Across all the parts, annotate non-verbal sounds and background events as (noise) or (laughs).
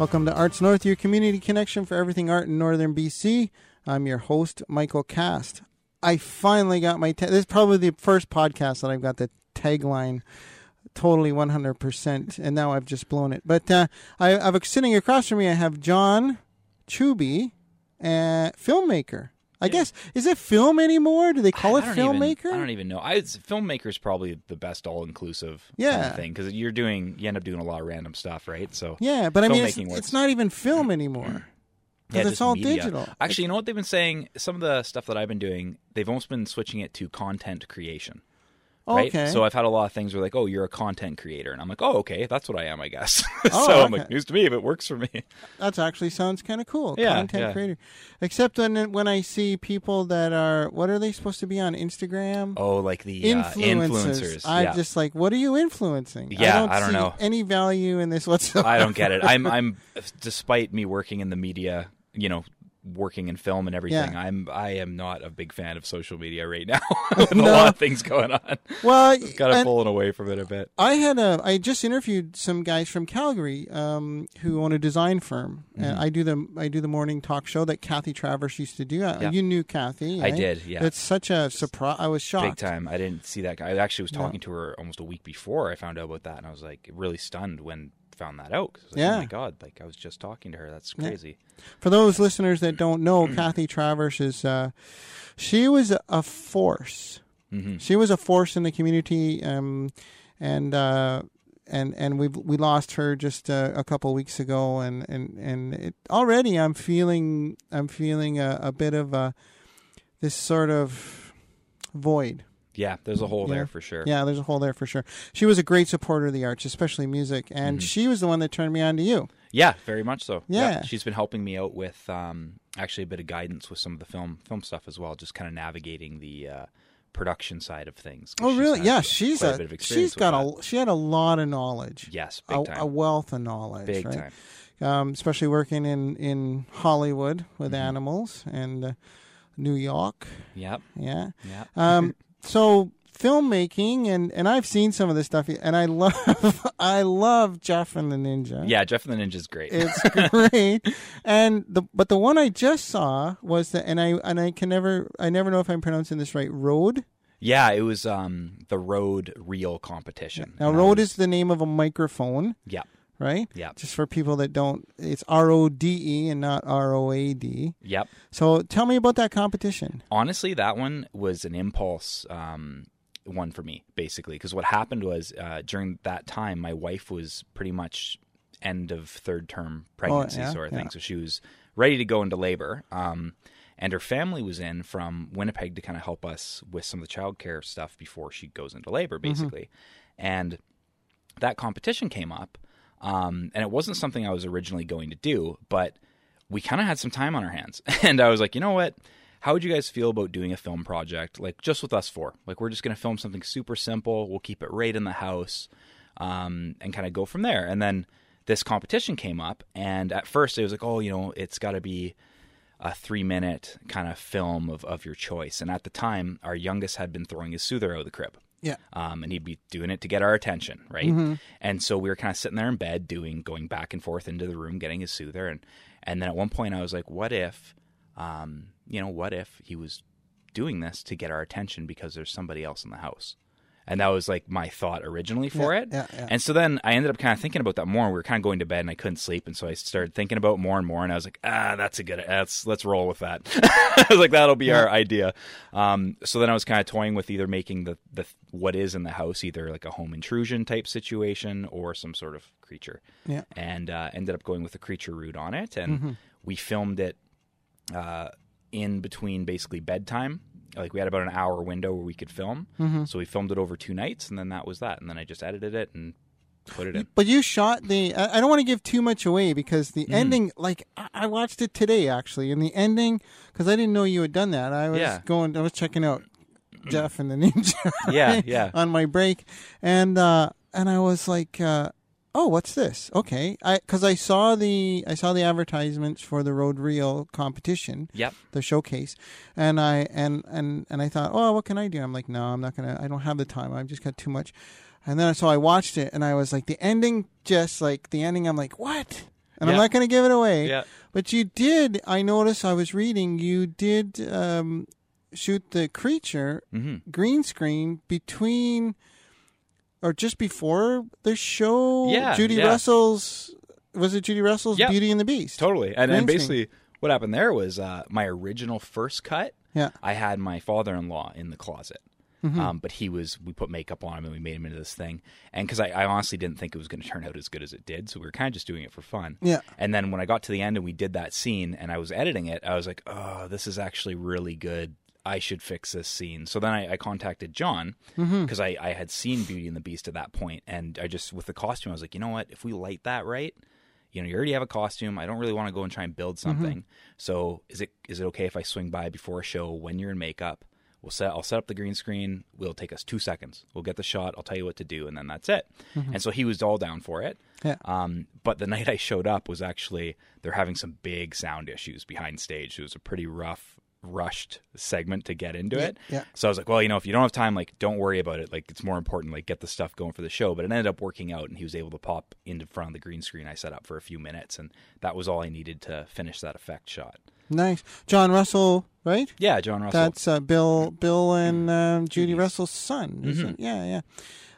Welcome to Arts North, your community connection for everything art in northern BC. I'm your host, Michael Cast. I finally got my. Ta- this is probably the first podcast that I've got the tagline totally 100%, and now I've just blown it. But uh, I, I've sitting across from me, I have John Chuby, uh, filmmaker. I guess is it film anymore? Do they call it I filmmaker? Even, I don't even know. I, it's, is probably the best all-inclusive kind Yeah. of thing because you're doing, you end up doing a lot of random stuff, right? So yeah, but I mean, it's, it's not even film anymore. (clears throat) yeah, it's all media. digital. Actually, you know what they've been saying? Some of the stuff that I've been doing, they've almost been switching it to content creation. Right? Okay. So I've had a lot of things where like, oh, you're a content creator, and I'm like, oh, okay, that's what I am, I guess. (laughs) Oh, so I'm like, news to me if it works for me. That actually sounds kind of cool. Yeah, Content yeah. creator. Except when when I see people that are what are they supposed to be on Instagram? Oh, like the uh, influencers. I'm yeah. just like, what are you influencing? I Yeah, don't, I don't see know. any value in this whatsoever. I don't get it. I'm I'm despite me working in the media, you know, working in film and everything. Yeah. I'm I am not a big fan of social media right now. (laughs) With No. a lot of things going on. Well, (laughs) Kind of and pulling away from it a bit. I had a I just interviewed some guys from Calgary um, who own a design firm, and Mm-hmm. I do the I do the morning talk show that Kathy Travers used to do. Uh, Yeah. You knew Kathy, I eh? did, yeah. It's such a surprise. I was shocked. Big time. I didn't see that guy. I actually was No. talking to her almost a week before I found out about that, and I was like really stunned when found that out. 'Cause like, Yeah. Oh my god! Like I was just talking to her. That's Yeah. crazy. For those listeners that don't know, (clears throat) Kathy Travers is uh, she was a force. hmm She was a force in the community, um, and uh, and and we we lost her just uh, a couple weeks ago, and and and it, already I'm feeling I'm feeling a, a bit of a this sort of void. Yeah, there's a hole Yeah. there for sure. Yeah, there's a hole there for sure. She was a great supporter of the arts, especially music, and Mhm. she was the one that turned me on to you. Yeah, very much so. Yeah. she's been helping me out with um, actually a bit of guidance with some of the film film stuff as well, just kind of navigating the uh, production side of things. Oh, really? Yeah, she's a, bit of she's got a she had a lot of knowledge. yes, a, a wealth of knowledge. big right? time. um, especially working in, in Hollywood with Mhm. animals and uh, New York. Yep, Yeah. yep. Um, (laughs) so filmmaking and, and I've seen some of this stuff and I love (laughs) I love Jeff and the Ninja. yeah, Jeff and the Ninja is great. It's (laughs) great. and the but the one I just saw was the and I and I can never I never know if I'm pronouncing this right. Rode. yeah, it was um, the Rode Reel competition. Now Rode is the name of a microphone, yeah, right? yeah, Just for people that don't it's R O D E and not R O A D. yep. So tell me about that competition. honestly, that one was an impulse um, one for me, basically, because what happened was uh, during that time, my wife was pretty much end of third term pregnancy, Oh, yeah, sort of yeah. thing. So she was ready to go into labor. Um, and her family was in from Winnipeg to kind of help us with some of the childcare stuff before she goes into labor, Mm-hmm. basically. And that competition came up, um, and it wasn't something I was originally going to do, but we kind of had some time on our hands, (laughs) and I was like, you know what? How would you guys feel about doing a film project, like just with us four? Like we're just going to film something super simple. We'll keep it right in the house, um, and kind of go from there. And then this competition came up, and at first it was like, oh, you know, it's got to be a three minute kind of film of, of your choice. And at the time, our youngest had been throwing his soother out of the crib Yeah. um, and he'd be doing it to get our attention, right? And so we were kind of sitting there in bed, doing, going back and forth into the room, getting his soother, and and then at one point I was like, what if, um, you know, what if he was doing this to get our attention because there's somebody else in the house? And that was like my thought originally for Yeah, it. yeah, yeah. And so then I ended up kind of thinking about that more. We were kind of going to bed and I couldn't sleep, and so I started thinking about it more and more. And I was like, ah, that's a good. That's let's roll with that. (laughs) I was like, that'll be our idea. Um, so then I was kind of toying with either making the the what is in the house, either like a home intrusion type situation or some sort of creature. Yeah. And uh, ended up going with the creature route on it, and we filmed it uh, in between basically bedtime. Like we had about an hour window where we could film, Mm-hmm. so we filmed it over two nights, and then that was that. And then I just edited it and put it in. But you shot the. I don't want to give too much away because the Mm. ending, like I I watched it today actually, and the ending because I didn't know you had done that. I was Yeah. going. I was checking out Jeff and the Ninja. (laughs) Yeah, yeah. On my break, and uh, and I was like, uh, oh, what's this? Okay, I because I saw the I saw the advertisements for the Rode Reel competition. Yep. the showcase and i and and and i thought oh what can i do i'm like no i'm not gonna i don't have the time i've just got too much and then so i watched it and i was like the ending just like the ending i'm like what and I'm not going to give it away. Yeah. But you did. I noticed. I was reading. You did um, shoot the creature hmm green screen between, or just before the show. Yeah, Judy yeah. Russell's. Was it Judy Russell's Yep. Beauty and the Beast? Totally. And, and basically, what happened there was uh, my original first cut. Yeah. I had my father-in-law in the closet. Mm-hmm. Um, but he was, we put makeup on him and we made him into this thing. And because I, I honestly didn't think it was going to turn out as good as it did. So we were kind of just doing it for fun. Yeah. And then when I got to the end and we did that scene and I was editing it, I was like, oh, this is actually really good. I should fix this scene. So then I, I contacted John Mm-hmm. because I, I had seen Beauty and the Beast at that point, and I just with the costume, I was like, you know what? If we light that right, you know, you already have a costume. I don't really want to go and try and build Mm-hmm. something. So is it is it okay if I swing by before a show when you're in makeup? We'll set I'll set up the green screen. We'll take us two seconds. We'll get the shot. I'll tell you what to do, and then that's it. And so he was all down for it. Mm-hmm. Yeah. Um, but the (laughs) night I showed up was actually they're having some big sound issues behind stage. It was a pretty rough, rushed segment to get into it. yeah. So I was like, well, you know, if you don't have time, like, don't worry about it. Like, it's more important, like, get the stuff going for the show. But it ended up working out, and he was able to pop into front of the green screen I set up for a few minutes, and that was all I needed to finish that effect shot. Nice. John Russell, right? Yeah, John Russell. That's uh, Bill, Bill, and um, Judy Judy's. Russell's son. Isn't Mhm. it? Yeah, yeah.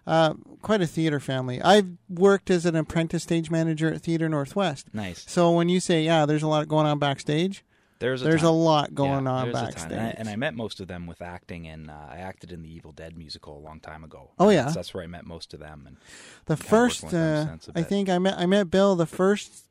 Uh, quite a theater family. I've worked as an apprentice stage manager at Theater Northwest. nice. So when you say, yeah, there's a lot going on backstage, There's a there's ton. a lot going Yeah, on there's a ton. backstage. And I, and I met most of them with acting, and uh, I acted in the Evil Dead musical a long time ago. Oh, yeah? that's, that's where I met most of them. And the first, working with them uh, I think I met I met Bill the first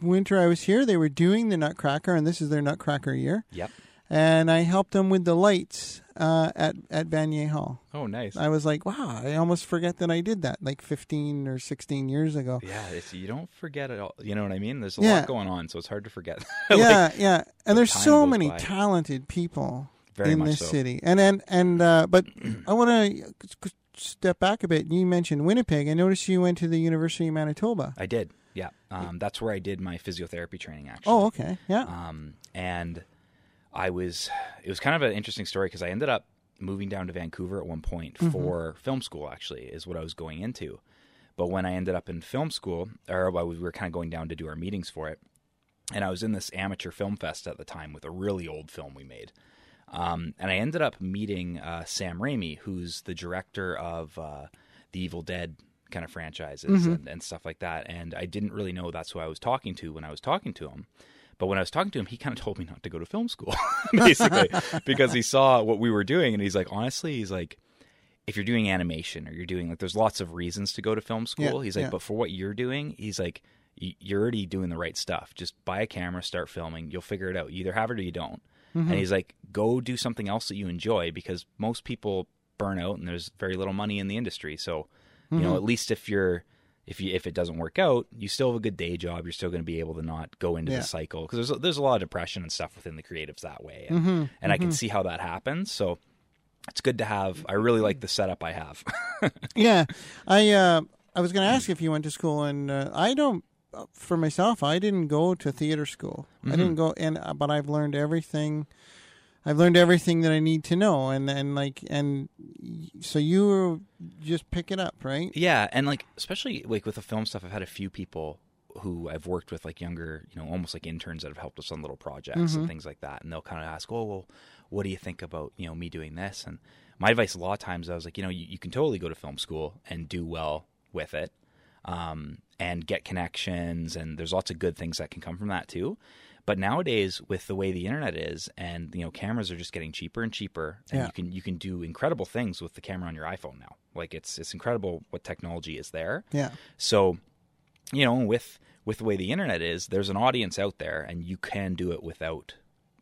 winter I was here. They were doing the Nutcracker, and this is their Nutcracker year. yep. And I helped them with the lights uh, at at Vanier Hall. Oh, nice. I was like, wow, I almost forget that I did that like 15 or 16 years ago. yeah, it's, you don't forget it all. You know what I mean? There's a Yeah. lot going on, so it's hard to forget. (laughs) Like, yeah, yeah. And there's so many by. talented people Very in this so. city. And and and uh, but (clears throat) I want to step back a bit. You mentioned Winnipeg. I noticed you went to the University of Manitoba. I did. Yeah. Um, that's where I did my physiotherapy training, actually. Oh, okay. Yeah. Um, and I was, it was kind of an interesting story because I ended up moving down to Vancouver at one point Mm-hmm. for film school, actually, is what I was going into. But when I ended up in film school, or we were kind of going down to do our meetings for it, and I was in this amateur film fest at the time with a really old film we made. Um, and I ended up meeting uh, Sam Raimi, who's the director of uh, the Evil Dead kind of franchises and, and stuff like that. And I didn't really know that's who I was talking to when I was talking to him. But when I was talking to him, he kind of told me not to go to film school, (laughs) basically, (laughs) because he saw what we were doing. And he's like, honestly, he's like, if you're doing animation or you're doing like, there's lots of reasons to go to film school. Yeah, he's like, yeah. but for what you're doing, he's like, you're already doing the right stuff. Just buy a camera, start filming. You'll figure it out. You either have it or you don't. Mm-hmm. And he's like, go do something else that you enjoy because most people burn out and there's very little money in the industry. So, you Mm-hmm. know, at least if you're if you if it doesn't work out, you still have a good day job. You're still going to be able to not go into Yeah. the cycle because there's there's a lot of depression and stuff within the creatives that way, and, Mm-hmm. and I can see how that happens. So it's good to have. I really like the setup I have. (laughs) yeah. I uh, I was going to ask if you went to school, and uh, I don't. uh, For myself, I didn't go to theater school. I Mm-hmm. didn't go, and uh, but I've learned everything. I've learned everything that I need to know, and and like and so you just pick it up, right? Yeah, and like especially like with the film stuff, I've had a few people who I've worked with, like younger, you know, almost like interns that have helped us on little projects and things like that, and they'll kind of ask, "Oh, well, what do you think about you know me doing this?" And my advice a lot of times, I was like, you know, you, you can totally go to film school and do well with it, um, and get connections, and there's lots of good things that can come from that too. But nowadays, with the way the internet is, and you know, cameras are just getting cheaper and cheaper, and Yeah. you can you can do incredible things with the camera on your iPhone now. Like it's it's incredible what technology is there. Yeah. So, you know, with with the way the internet is, there's an audience out there, and you can do it without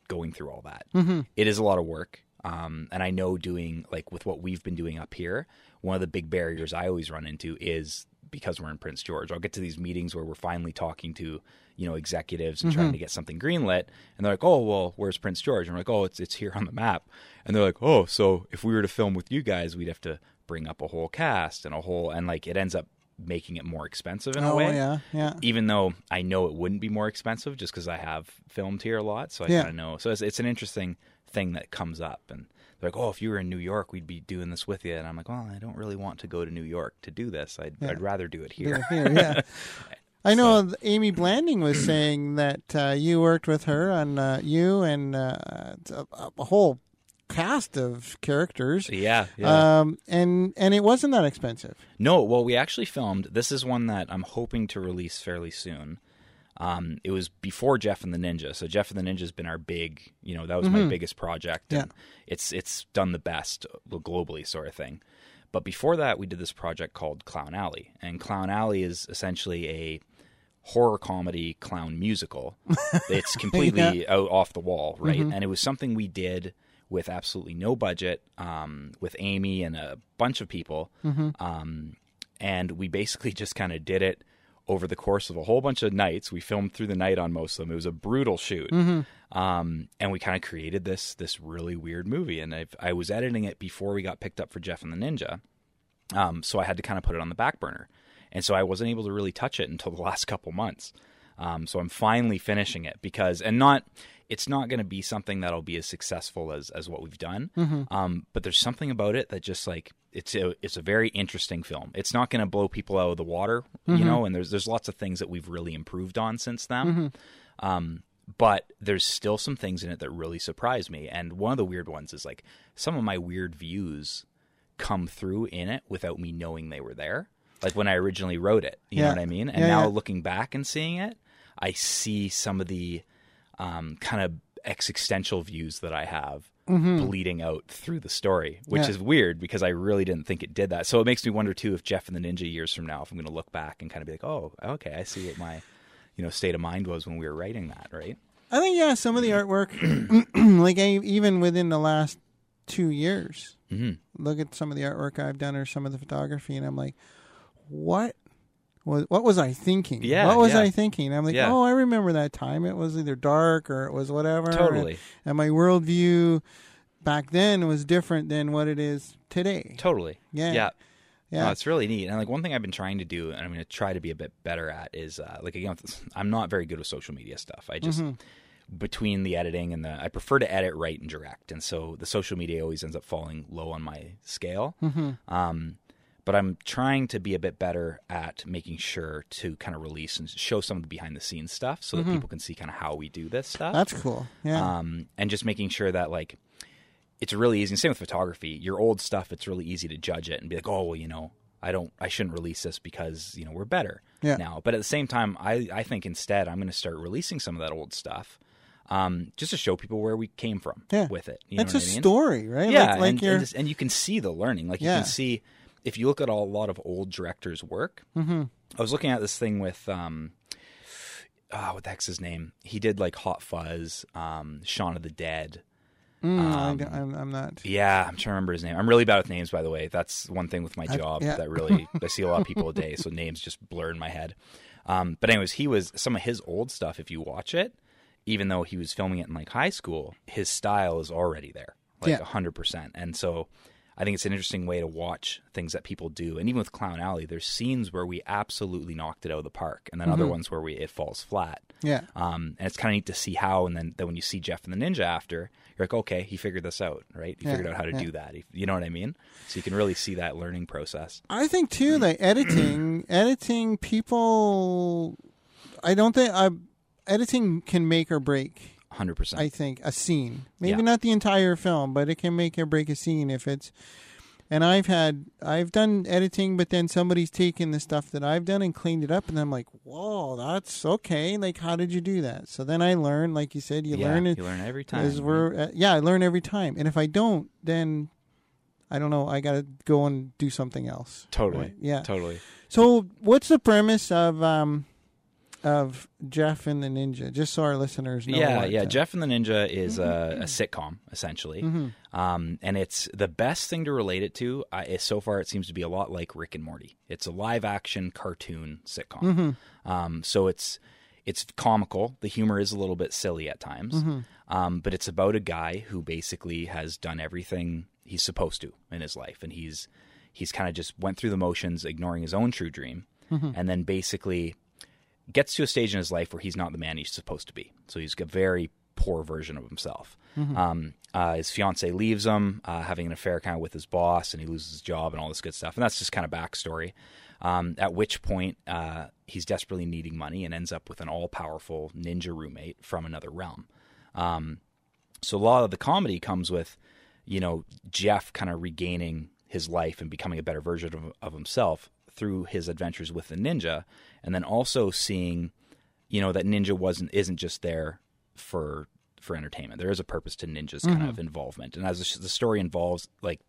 going through all that. Mm-hmm. It is a lot of work, um, and I know doing like with what we've been doing up here, one of the big barriers I always run into is because we're in Prince George. I'll get to these meetings where we're finally talking to you know executives and trying mm-hmm. to get something greenlit, and they're like, "Oh, well, where's Prince George?" And we're like, "Oh, it's it's here on the map," and they're like, "Oh, so if we were to film with you guys, we'd have to bring up a whole cast and a whole and like it ends up making it more expensive in a way. Oh way." yeah, yeah. even though I know it wouldn't be more expensive just because I have filmed here a lot, so I Yeah. kind of know. So it's, it's an interesting thing that comes up, and they're like, "Oh, if you were in New York, we'd be doing this with you," and I'm like, "Well, I don't really want to go to New York to do this. I'd, Yeah. I'd rather do it Here, here." here, yeah. (laughs) I know th- Amy Blanding was (clears throat) saying that uh, you worked with her on uh, you and uh, a, a whole cast of characters. Yeah, yeah. Um, and and it wasn't that expensive. No, well, we actually filmed. This is one that I'm hoping to release fairly soon. Um, it was before Jeff and the Ninja, so Jeff and the Ninja has been our big, you know, that was my biggest project, and it's it's done the best globally, sort of thing. But before that, we did this project called Clown Alley, and Clown Alley is essentially a horror comedy clown musical. (laughs) it's completely out off the wall, right? And it was something we did with absolutely no budget, um, with Amy and a bunch of people, um, and we basically (laughs) just kind of did it over the course of a whole bunch of nights. We filmed through the night on most of them. It was a brutal shoot, um, and we kind of created this this really weird movie. And I've, I was editing it before we got picked up for Jeff and the Ninja, um, so I had to kind of put it on the back burner, and so I wasn't able to really touch it until the (laughs) last couple months. Um, so I'm finally finishing it because, and not, it's not going to be something that'll be as successful as as what we've done. Um, but there's something about it that just like it's a it's a very interesting film. It's not going to blow people out of the water, you know. And there's there's lots of things that we've really improved on since then. Um, but there's still some things in it that really surprise me. And one of the weird ones is like some of my weird views come through in it without me knowing they were there. Like when I originally wrote it, you Yeah. know what I mean? And Yeah, now yeah. looking back and seeing it, I see some of the um, kind of existential views that I have bleeding out through the story, which Mm-hmm. Is weird because I really didn't think it did that. So it makes me wonder too if Jeff and the Ninja years from now, if I'm going to look back and kind of be like, oh, okay, I see what my you know state of mind was when we were writing that, right? I think yeah, some of the artwork, (clears throat) like even within the last two years, hmm look at some of the artwork I've done or some of the photography, and I'm like, what was what was I thinking? Yeah, what was yeah. I thinking? I'm like, Yeah. oh, I remember that time. It was either dark or it was whatever. Totally. And, and my worldview back then was different than what it is today. Totally. Yeah. Yeah. Yeah. No, it's really neat. And like one thing I've been trying to do, and I'm going to try to be a bit better at, is uh, like again, I'm not very good with social media stuff. I just between the editing and the, I prefer to edit, write, and direct, and so the social media always ends up falling low on my scale. Um, but I'm trying to be a bit better at making sure to kind of release and show some of the behind the scenes stuff, so that people can see kind of how we do this stuff That's cool. Yeah. um, and just making sure that like it's really easy. And same with photography. Your old stuff, it's really easy to judge it and be like, oh, well, you know, I don't, I shouldn't release this because you know we're better Yeah. now. But at the same time, I, I think instead I'm going to start releasing some of that old stuff, um, just to show people where we came from Yeah. with it. You know it's what a I mean? story, right? Yeah, Like, like and, and, just- and you can see the learning. Like you Yeah. can see if you look at a lot of old directors' work. Mm-hmm. I was looking at this thing with um, ah, what the heck's his name? He did like Hot Fuzz, um, Shaun of the Dead. Mm, um, I, am I'm not. Yeah, I'm trying to remember his name. I'm really bad with names, by the way. That's one thing with my job yeah. that (laughs) really I see a lot of people a day, so names just blur in my head. Um, but anyways, he was some of his old stuff. If you watch it, even though he was filming it in like high school, his style is already there, like Yeah. hundred percent. And so, I think it's an interesting way to watch things that people do. And even with Clown Alley, there's scenes where we absolutely knocked it out of the park, and then other ones where we it falls flat. Yeah. Um, and it's kind of neat to see how, and then, then when you see Jeff and the Ninja after, you're like, okay, he figured this out, right? He Yeah, figured out how to yeah. do that. He, you know what I mean? So you can really see that learning process. I think too that (clears throat) editing, editing people. I don't think I, editing can make or break. 100%. I think a scene, maybe Yeah. not the entire film, but it can make or break a scene if it's. And I've had I've done editing, but then somebody's taken the stuff that I've done and cleaned it up, and I'm like, whoa, that's okay. Like, how did you do that? So then I learn, like you said, you yeah, learn you learn every time. as we're yeah, I learn every time. And if I don't, then I don't know. I got to go and do something else. Totally. Right? Yeah. Totally. So, what's the premise of um of Jeff and the Ninja? Just so our listeners know. yeah, yeah. uh, Jeff and the Ninja is a, a sitcom essentially, um, and it's the best thing to relate it to. Uh, is so far, it seems to be a lot like Rick and Morty. It's a live action cartoon sitcom, um, so it's it's comical. The humor is a little bit silly at times, um, but it's about a guy who basically has done everything he's supposed to in his life, and he's he's kind of just went through the motions, ignoring his own true dream, and then basically gets to a stage in his life where he's not the man he's supposed to be. So he's a very poor version of himself. Um, uh, his fiance leaves him, uh, having an affair kind of with his boss, and he loses his job and all this good stuff. And that's just kind of backstory. Um, at which point, uh, he's desperately needing money and ends up with an all powerful ninja roommate from another realm. Um, so a lot of the comedy comes with, you know, Jeff kind of regaining his life and becoming a better version of, of himself through his adventures with the ninja, and then also seeing, you know, that ninja wasn't isn't just there for for entertainment. There is a purpose to ninja's kind of mm-hmm. involvement, and as the, story involves, like,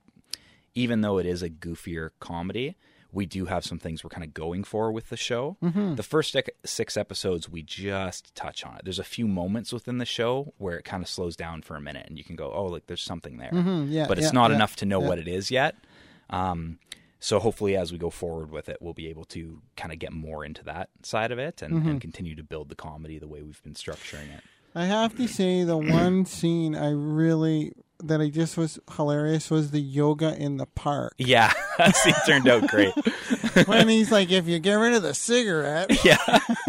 even though it is a goofier comedy. We do have some things we're kind of going for with the show. Mm-hmm. The first six- episodes, we just touch on it. There's a few moments within the show where it kind of slows down for a minute, and you can go, "Oh, like there's something there," mm-hmm. yeah, but it's yeah, not yeah, enough to know what it is yet. Um, so hopefully, as we go forward with it, we'll be able to kind of get more into that side of it and, Mm-hmm. and continue to build the comedy the way we've been structuring it. I have to say the (clears throat) one scene I really that I just was hilarious was the yoga in the park. (laughs) Yeah, that scene turned out great. (laughs) when he's like, if you get rid of the cigarette, (laughs) yeah,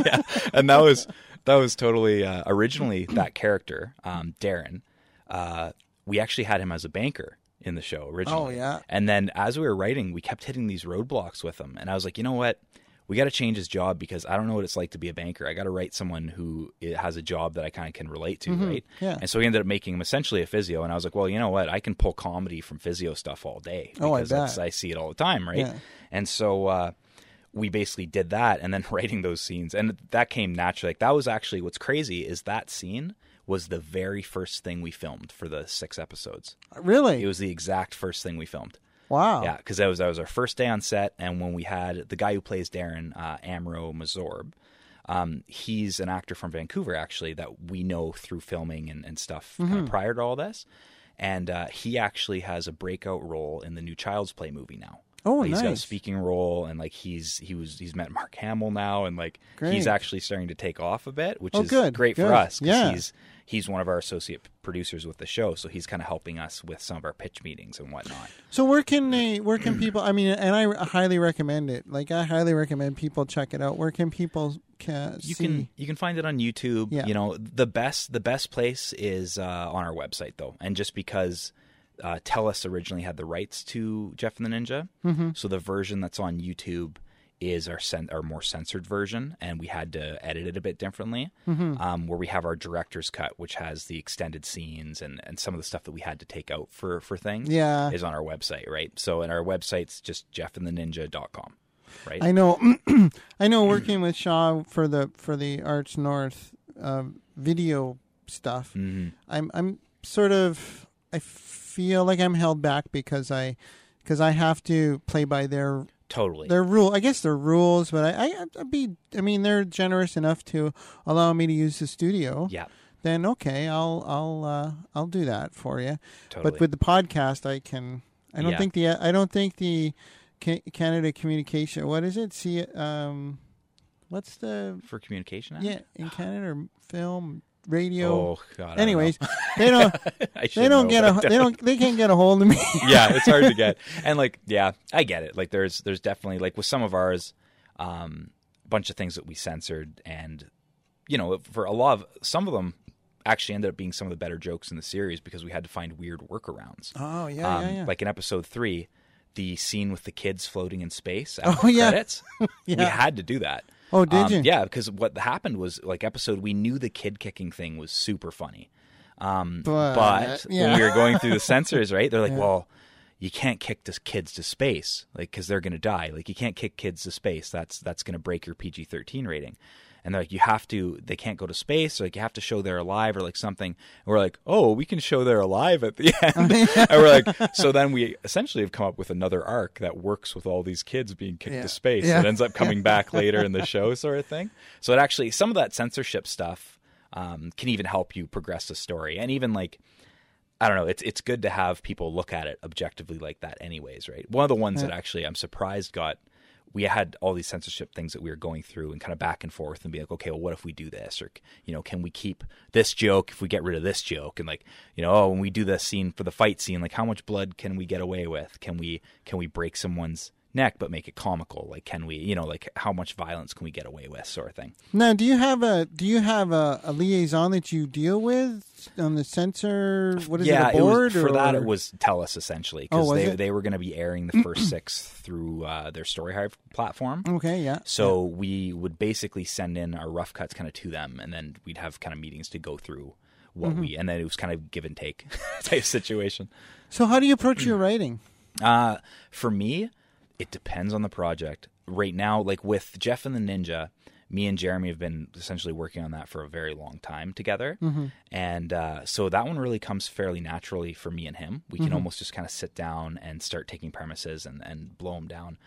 yeah, and that was that was totally uh, originally that character, um, Darren. Uh, we actually had him as a banker in the show originally. Oh, yeah. And then as we were writing, we kept hitting these roadblocks with him, and I was like, you know what? We got to change his job because I don't know what it's like to be a banker. I got to write someone who has a job that I kind of can relate to, right? Mm-hmm. Yeah. And so we ended up making him essentially a physio, and I was like, well, you know what? I can pull comedy from physio stuff all day Oh, I bet. I see it all the time, right? Yeah. And so uh, we basically did that and then (laughs) writing those scenes. And that came naturally. Like, that was actually what's crazy is that scene was the very first thing we filmed for the six episodes. really? It was the exact first thing we filmed. wow. Yeah, because that was that was our first day on set, and when we had the guy who plays Darren, uh, Amro Majzoub, um, he's an actor from Vancouver actually that we know through filming and, and stuff kind of prior to all this, and uh, he actually has a breakout role in the new Child's Play movie now. Oh, He's got a speaking role, and like he's he was he's met Mark Hamill now, and like Great. he's actually starting to take off a bit, which Oh, is good, great good. for us. Yeah. he's he's one of our associate producers with the show, so he's kind of helping us with some of our pitch meetings and whatnot. So where can they? Where can people? I mean, and I highly recommend it. Like I highly recommend people check it out. Where can people ca- you see? can you can find it on YouTube. Yeah. You know the best the best place is uh, on our website though, and just because uh, Telus originally had the rights to Jeff and the Ninja, Mm-hmm. so the version that's on YouTube is our cen- our more censored version, and we had to edit it a bit differently. Mm-hmm. Um, where we have our director's cut, which has the extended scenes and, and some of the stuff that we had to take out for for things. Yeah. is on our website, right? So, and our website's just jeffandtheninja.com, right? I know. (clears throat) I know. Working with Shaw for the for the Arts North uh, video stuff, hmm I'm I'm sort of I feel like I'm held back because I because I have to play by their Totally. their rule. I guess their rules, but I, I I'd be. I mean, they're generous enough to allow me to use the studio. yeah, Then okay, I'll I'll uh, I'll do that for you. totally. But with the podcast, I can. I don't Yeah. think the I don't think the Canada Communication. What is it? See, um, what's the for communication. Act? yeah in Canada film radio. Oh God. Don't Anyways, know. (laughs) they don't (laughs) they don't get a I they don't they can't get a hold of me. (laughs) yeah, it's hard to get. And like, yeah, I get it. Like, there's there's definitely like with some of ours, um, a bunch of things that we censored, and you know, for a lot of some of them actually ended up being some of the better jokes in the series because we had to find weird workarounds. Oh yeah um, yeah yeah. Like in episode three, the scene with the kids floating in space after Oh, yeah. credits, we Yeah. had to do that. Oh, did Um, you? Yeah, because what happened was like episode we knew the kid kicking thing was super funny. Um, But, but when we were going through the censors, right? They're like, Yeah. well, you can't kick the kids to space, like because they're going to die. Like you can't kick kids to space. That's that's going to break your PG thirteen rating. And they're like, you have to. They can't go to space. Like you have to show they're alive or like something. And we're like, oh, we can show they're alive at the (laughs) end. (laughs) and we're like, so then we essentially have come up with another arc that works with all these kids being kicked Yeah. to space. Yeah. It ends up coming (laughs) back later in the show, sort of thing. So it actually some of that censorship stuff um, can even help you progress the story, and even like I don't know, it's it's good to have people look at it objectively like that, anyways, right? One of the ones that actually I'm surprised got. We had all these censorship things that we were going through and kind of back and forth and be like, okay, well, what if we do this? Or, you know, can we keep this joke if we get rid of this joke? And like, you know, oh, when we do the scene for the fight scene, like how much blood can we get away with? Can we, can we break someone's neck, but make it comical. Like, can we, you know, like how much violence can we get away with, sort of thing. Now, do you have a do you have a, a liaison that you deal with on the censor? What is yeah, it? A board was, for or? that it was Telus essentially Oh, because was they it? they were going to be airing the (clears throat) first six through uh, their Story Hive platform. okay. Yeah. So we would basically send in our rough cuts kind of to them, and then we'd have kind of meetings to go through what Mm-hmm. we, and then it was kind of give and take (laughs) type situation. So how do you approach your writing? Uh, for me, it depends on the project. Right now, like with Jeff and the Ninja, me and Jeremy have been essentially working on that for a very long time together. And uh, so that one really comes fairly naturally for me and him. We can almost just kind of sit down and start taking premises and, and blow them down.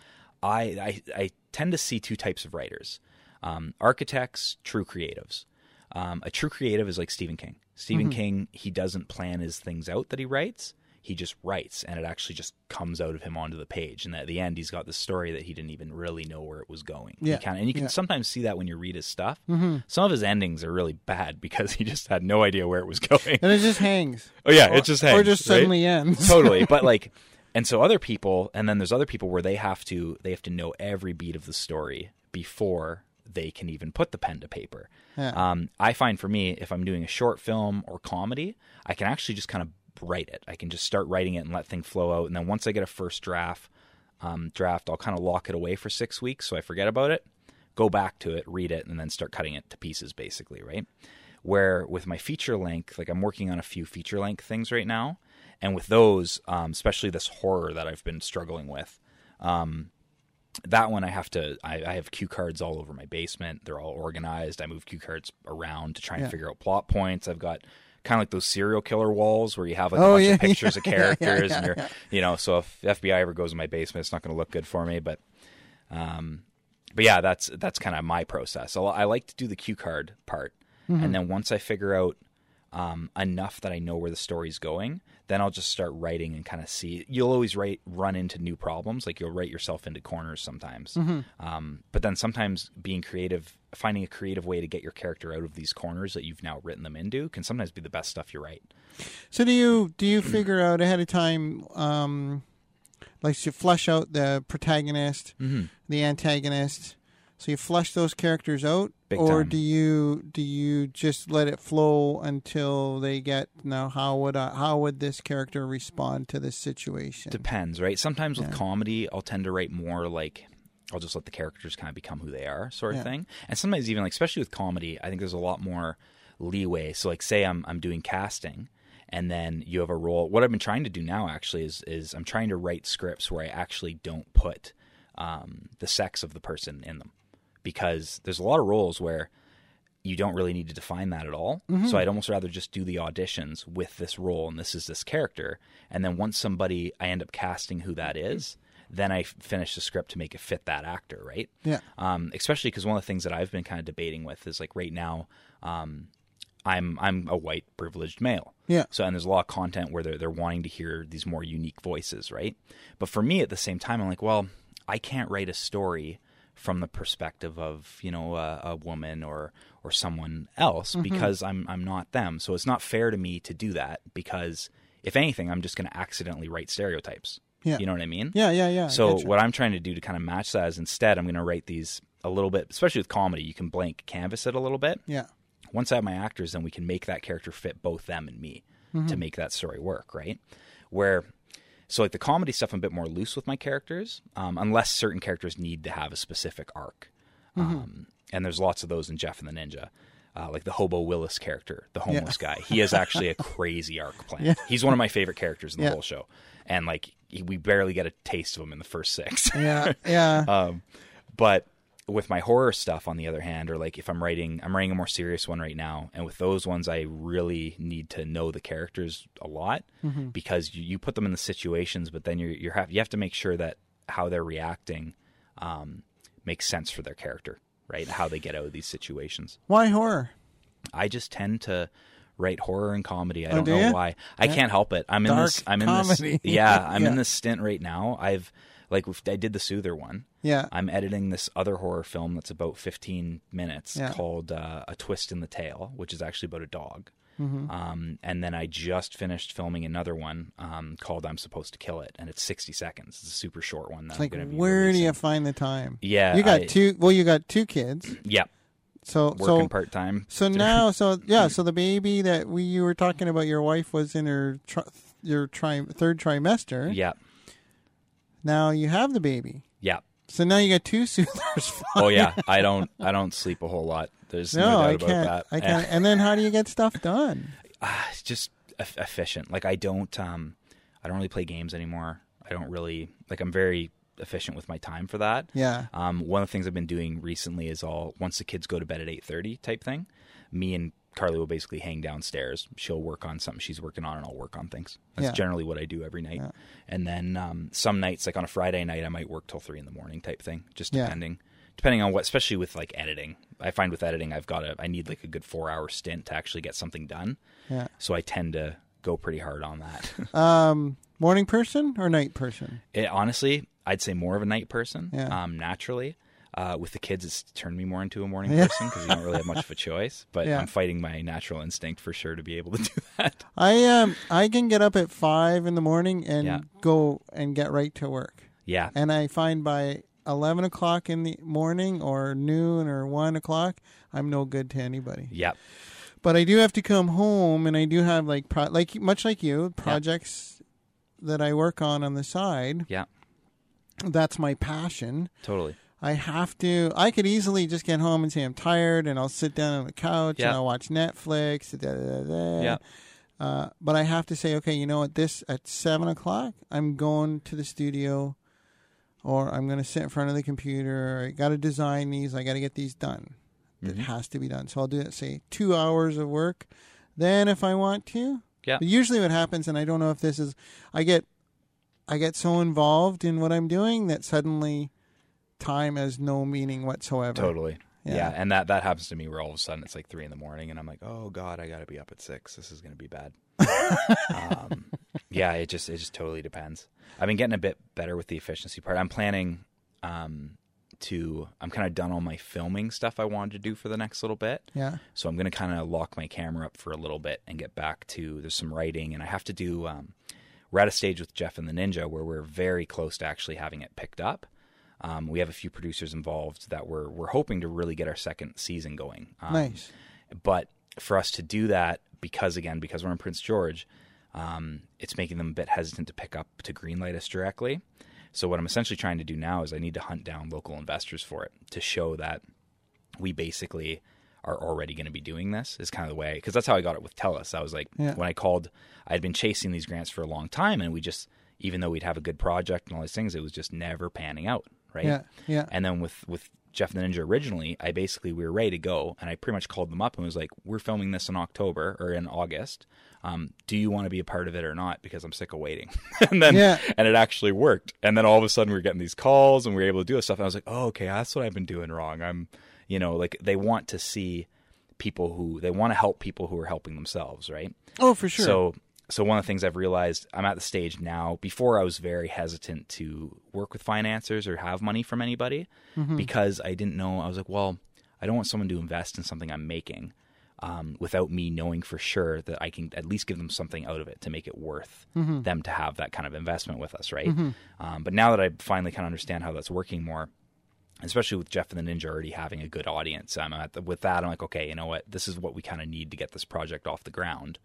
I, I, I tend to see two types of writers um, architects, true creatives. Um, a true creative is like Stephen King. Stephen King, he doesn't plan his things out that he writes. He just writes, and it actually just comes out of him onto the page. And at the end, he's got this story that he didn't even really know where it was going. Yeah, kinda, and you can yeah. sometimes see that when you read his stuff. Some of his endings are really bad (laughs) because he just had no idea where it was going. And it just hangs. oh yeah, Or- it just hangs. or just right? suddenly ends. (laughs) totally but like and so other people and then there's other people where they have to they have to know every beat of the story before they can even put the pen to paper Yeah. um, i find for me if i'm doing a short film or comedy i can actually just kind of write it. I can just start writing it and let things flow out. And then once i get a first draft um, draft i'll kind of lock it away for six weeks so i forget about it go back to it read it and then start cutting it to pieces basically right? Where with my feature length like i'm working on a few feature length things right now. And with those um, especially this horror that i've been struggling with um, that one i have to I, I have cue cards all over my basement. They're all organized. I move cue cards around to try and Yeah. figure out plot points. I've got kind of like those serial killer walls where you have like Oh, a bunch yeah, (laughs) of pictures of yeah, yeah, characters yeah, and you're you know so if fbi ever goes in my basement it's not going to look good for me but um but yeah that's that's kind of my process so i like to do the cue card part Mm-hmm. and then once i figure out um, enough that I know where the story's going, then I'll just start writing and kind of see. You'll always write run into new problems, like you'll write yourself into corners sometimes. Mm-hmm. Um, but then sometimes being creative, finding a creative way to get your character out of these corners that you've now written them into, can sometimes be the best stuff you write. So do you do you figure out ahead of time, um, like you flesh out the protagonist, Mm-hmm. the antagonist? So you flesh those characters out, Big or time. do you do you just let it flow until they get now? How would I, how would this character respond to this situation? Depends, right? Sometimes with comedy, I'll tend to write more like I'll just let the characters kind of become who they are, sort of Yeah. thing. And sometimes even like, especially with comedy, I think there's a lot more leeway. So like, say I'm I'm doing casting, and then you have a role. What I've been trying to do now actually is is I'm trying to write scripts where I actually don't put um, the sex of the person in them, because there's a lot of roles where you don't really need to define that at all. So I'd almost rather just do the auditions with this role and this is this character. And then once somebody, I end up casting who that is, then I f- finish the script to make it fit that actor, right? Yeah. Um, especially because one of the things that I've been kind of debating with is like right now, um, I'm I'm a white privileged male. Yeah. So and there's a lot of content where they're they're wanting to hear these more unique voices, right? But for me at the same time, I'm like, well, I can't write a story from the perspective of you know a, a woman or or someone else Mm-hmm. because I'm I'm not them. So it's not fair to me to do that because if anything, I'm just going to accidentally write stereotypes. Yeah. You know what I mean? Yeah, yeah, yeah. So what I'm trying to do to kind of match that is instead I'm going to write these a little bit, especially with comedy, you can blank canvas it a little bit. Yeah. Once I have my actors, then we can make that character fit both them and me to make that story work, right? Where so like the comedy stuff, I'm a bit more loose with my characters, um, unless certain characters need to have a specific arc. Um, and there's lots of those in Jeff and the Ninja. Uh, like the Hobo Willis character, the homeless guy. He has actually a (laughs) crazy arc plan. Yeah. He's one of my favorite characters in the Yeah. whole show. And like we barely get a taste of him in the first six. (laughs) Yeah, yeah. (laughs) Um, but with my horror stuff, on the other hand, or like if I'm writing, I'm writing a more serious one right now, and with those ones, I really need to know the characters a lot Mm-hmm. because you, you put them in the situations, but then you're you have you have to make sure that how they're reacting um, makes sense for their character, right? How they get out of these situations. Why horror? I just tend to write horror and comedy. I Oh, don't do know ya? why. I can't help it. I'm in this. I'm in comedy. this. (laughs) Yeah, I'm in Yeah. this stint right now. I've like I did the Soother one. Yeah. I'm editing this other horror film that's about 15 minutes Yeah. called uh, A Twist in the Tail, which is actually about a dog. Mm-hmm. Um, and then I just finished filming another one um, called "I'm Supposed to Kill It," and it's 60 seconds. It's a super short one. That like, gonna be where do you find the time? Yeah, You got I- two. Well, you got two kids. Yeah, So working so part time. so now so yeah. So the baby that we you were talking about, your wife was in her tri- your tri- third trimester. Yeah, Now you have the baby. yeah. So now you got two (laughs) soothers. Oh yeah, I don't I don't sleep a whole lot. There's no, no, doubt I about can't. that. I can't. And then how do you get stuff done? (sighs) Ah, it's just eff- efficient. Like I don't um I don't really play games anymore. I don't really like I'm very efficient with my time for that. Yeah. Um, one of the things I've been doing recently is all once the kids go to bed at eight thirty type thing. Me and Carly will basically hang downstairs. She'll work on something she's working on, and I'll work on things. That's Yeah. generally what I do every night. Yeah. And then um, some nights, like on a Friday night, I might work till three in the morning type thing, just Yeah. depending. Depending on what, especially with like editing, I find with editing, I've got to, I need like a good four hour stint to actually get something done. Yeah. So I tend to go pretty hard on that. (laughs) Um, morning person or night person? It, honestly, I'd say more of a night person. Yeah. Um, naturally, uh, with the kids, it's turned me more into a morning (laughs) Yeah. person because you don't really have much of a choice. But Yeah. I'm fighting my natural instinct for sure to be able to (laughs) do that. I um I can get up at five in the morning and Yeah. go and get right to work. Yeah, And I find by eleven o'clock in the morning or noon or one o'clock, I'm no good to anybody. yeah, But I do have to come home, and I do have like pro- like much like you projects that I work on on the side. yeah, That's my passion. totally. I have to. I could easily just get home and say I'm tired, and I'll sit down on the couch Yeah. and I'll watch Netflix. Da, da, da. Yeah. Uh, but I have to say, okay, you know what? This at seven o'clock, I'm going to the studio, or I'm going to sit in front of the computer. I got to design these. I got to get these done. It Mhm. has to be done. So I'll do it. Say two hours of work. Then, if I want to, Yeah. But usually, what happens, and I don't know if this is, I get, I get so involved in what I'm doing that suddenly, time has no meaning whatsoever. Totally. Yeah. Yeah. and that that happens to me where all of a sudden it's like three in the morning, and I'm like, oh god, I got to be up at six. This is going to be bad. (laughs) um, yeah, it just it just totally depends. I've been getting a bit better with the efficiency part. I'm planning um, to. I'm kind of done all my filming stuff I wanted to do for the next little bit. Yeah. So I'm going to kind of lock my camera up for a little bit and get back to there's some writing and I have to do um, we're at a stage with Jeff and the Ninja where we're very close to actually having it picked up. Um, we have a few producers involved that we're we're hoping to really get our second season going. Um, Nice. But for us to do that, because again, because we're in Prince George, um, it's making them a bit hesitant to pick up to greenlight us directly. So what I'm essentially trying to do now is I need to hunt down local investors for it to show that we basically are already going to be doing this is kind of the way because that's how I got it with Telus. I was like Yeah. when I called, I'd been chasing these grants for a long time, and we just even though we'd have a good project and all these things, it was just never panning out, right? Yeah. Yeah. And then with with Jeff the Ninja originally, I basically we were ready to go, and I pretty much called them up and was like, "We're filming this in October or in August. Um, do you want to be a part of it or not? Because I'm sick of waiting." (laughs) and then Yeah. and it actually worked. And then all of a sudden, we are getting these calls, and we were able to do this stuff. And I was like, "Oh, okay, that's what I've been doing wrong." I'm, you know, like they want to see people who they want to help people who are helping themselves, right? Oh, for sure. So so one of the things I've realized I'm at the stage now. Before I was very hesitant to work with financiers or have money from anybody Mm-hmm. because I didn't know. I was like, well, I don't want someone to invest in something I'm making um, without me knowing for sure that I can at least give them something out of it to make it worth Mm-hmm. them to have that kind of investment with us, right? Um, but now that I finally kind of understand how that's working more, especially with Jeff and the Ninja already having a good audience. I'm at the, with that. I'm like, okay, you know what? This is what we kind of need to get this project off the ground.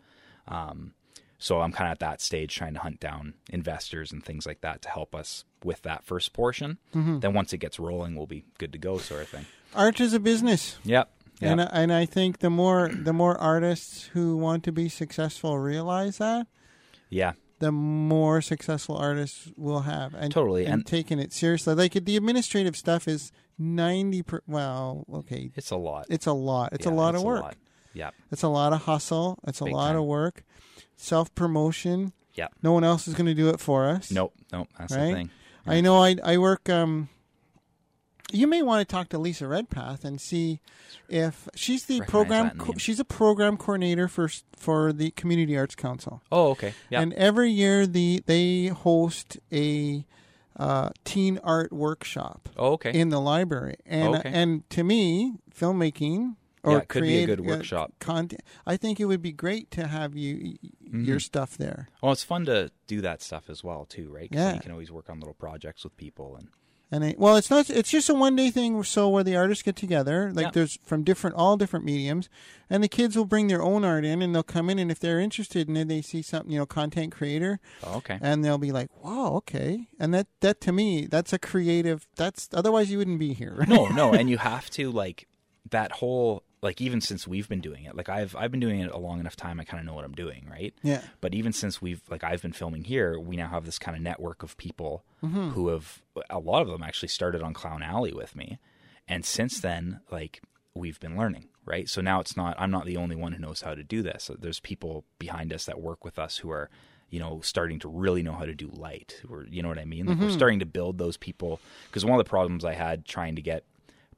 Um, so I'm kind of at that stage trying to hunt down investors and things like that to help us with that first portion. Then once it gets rolling, we'll be good to go, sort of thing. art is a business. Yep. Yep. And and I think the more the more artists who want to be successful realize that, yeah. The more successful artists will have and Totally, and, and- taking it seriously. Like the administrative stuff is ninety. Per, well, okay, It's a lot. it's a lot. It's a lot it's of work. Yep. It's a lot of hustle. It's a lot time. of work. Self promotion. Yep. No one else is going to do it for us. Nope. Nope. That's Right? the thing. I know. I I work. Um, you may want to talk to Lisa Redpath and see if she's the Recognize program. Co- she's a program coordinator for for the Community Arts Council. Oh, okay. Yeah. And every year the they host a uh, teen art workshop oh, okay. in the library. And Okay. and to me, filmmaking or Yeah, could be a good workshop. content. I think it would be great to have you your Mhm. stuff there. Well, it's fun to do that stuff as well too, right? Yeah. you can always work on little projects with people and And it, well, it's not. It's just a one day thing. So where the artists get together, like Yeah. there's from different, all different mediums, and the kids will bring their own art in, and they'll come in, and if they're interested, and then they see something, you know, content creator, oh, okay. and they'll be like, "Wow, okay." And that that to me, that's a creative. That's otherwise you wouldn't be here. no, no, (laughs) and you have to like that whole like even since we've been doing it, like I've I've been doing it a long enough time, I kind of know what I'm doing, right? yeah. But even since we've like I've been filming here, we now have this kind of network of people mm-hmm. who have a lot of them actually started on Clown Alley with me, and since then, like we've been learning, right? So now it's not I'm not the only one who knows how to do this. There's people behind us that work with us who are you know starting to really know how to do light or you know what i mean like we're mm-hmm. starting to build those people because one of the problems i had trying to get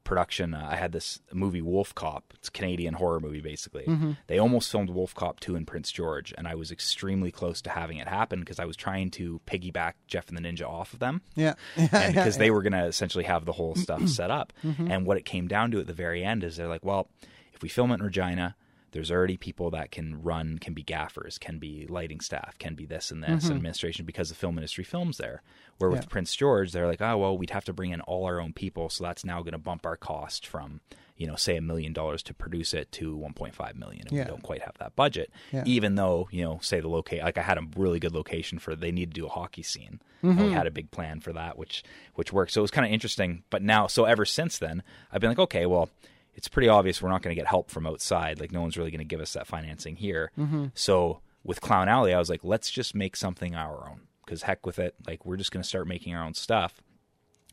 production uh, i had this movie WolfCop it's a canadian horror movie basically they almost filmed WolfCop 2 in prince george and i was extremely close to having it happen because i was trying to piggyback jeff and the ninja off of them Yeah. (laughs) and because they were going to essentially have the whole stuff (clears throat) set up. Mm-hmm. And what it came down to at the very end is they're like, well, if we film it in Regina, there's already people that can run, can be gaffers, can be lighting staff, can be this and this, and administration because the film industry films there. Where with Mm-hmm. Prince George, they're like, oh, well, we'd have to bring in all our own people. So that's now going to bump our cost from, you know, say a million dollars to produce it to 1.5 million. And Yeah. we don't quite have that budget. Yeah. Even though, you know, say the locate, like I had a really good location for, they need to do a hockey scene. Mm-hmm. And we had a big plan for that, which, which worked. So it was kind of interesting. But now, so ever since then, I've been like, okay, well, it's pretty obvious we're not going to get help from outside. Like no one's really going to give us that financing here. Mm-hmm. So with Clown Alley, I was like, let's just make something our own. Because heck with it, like we're just going to start making our own stuff.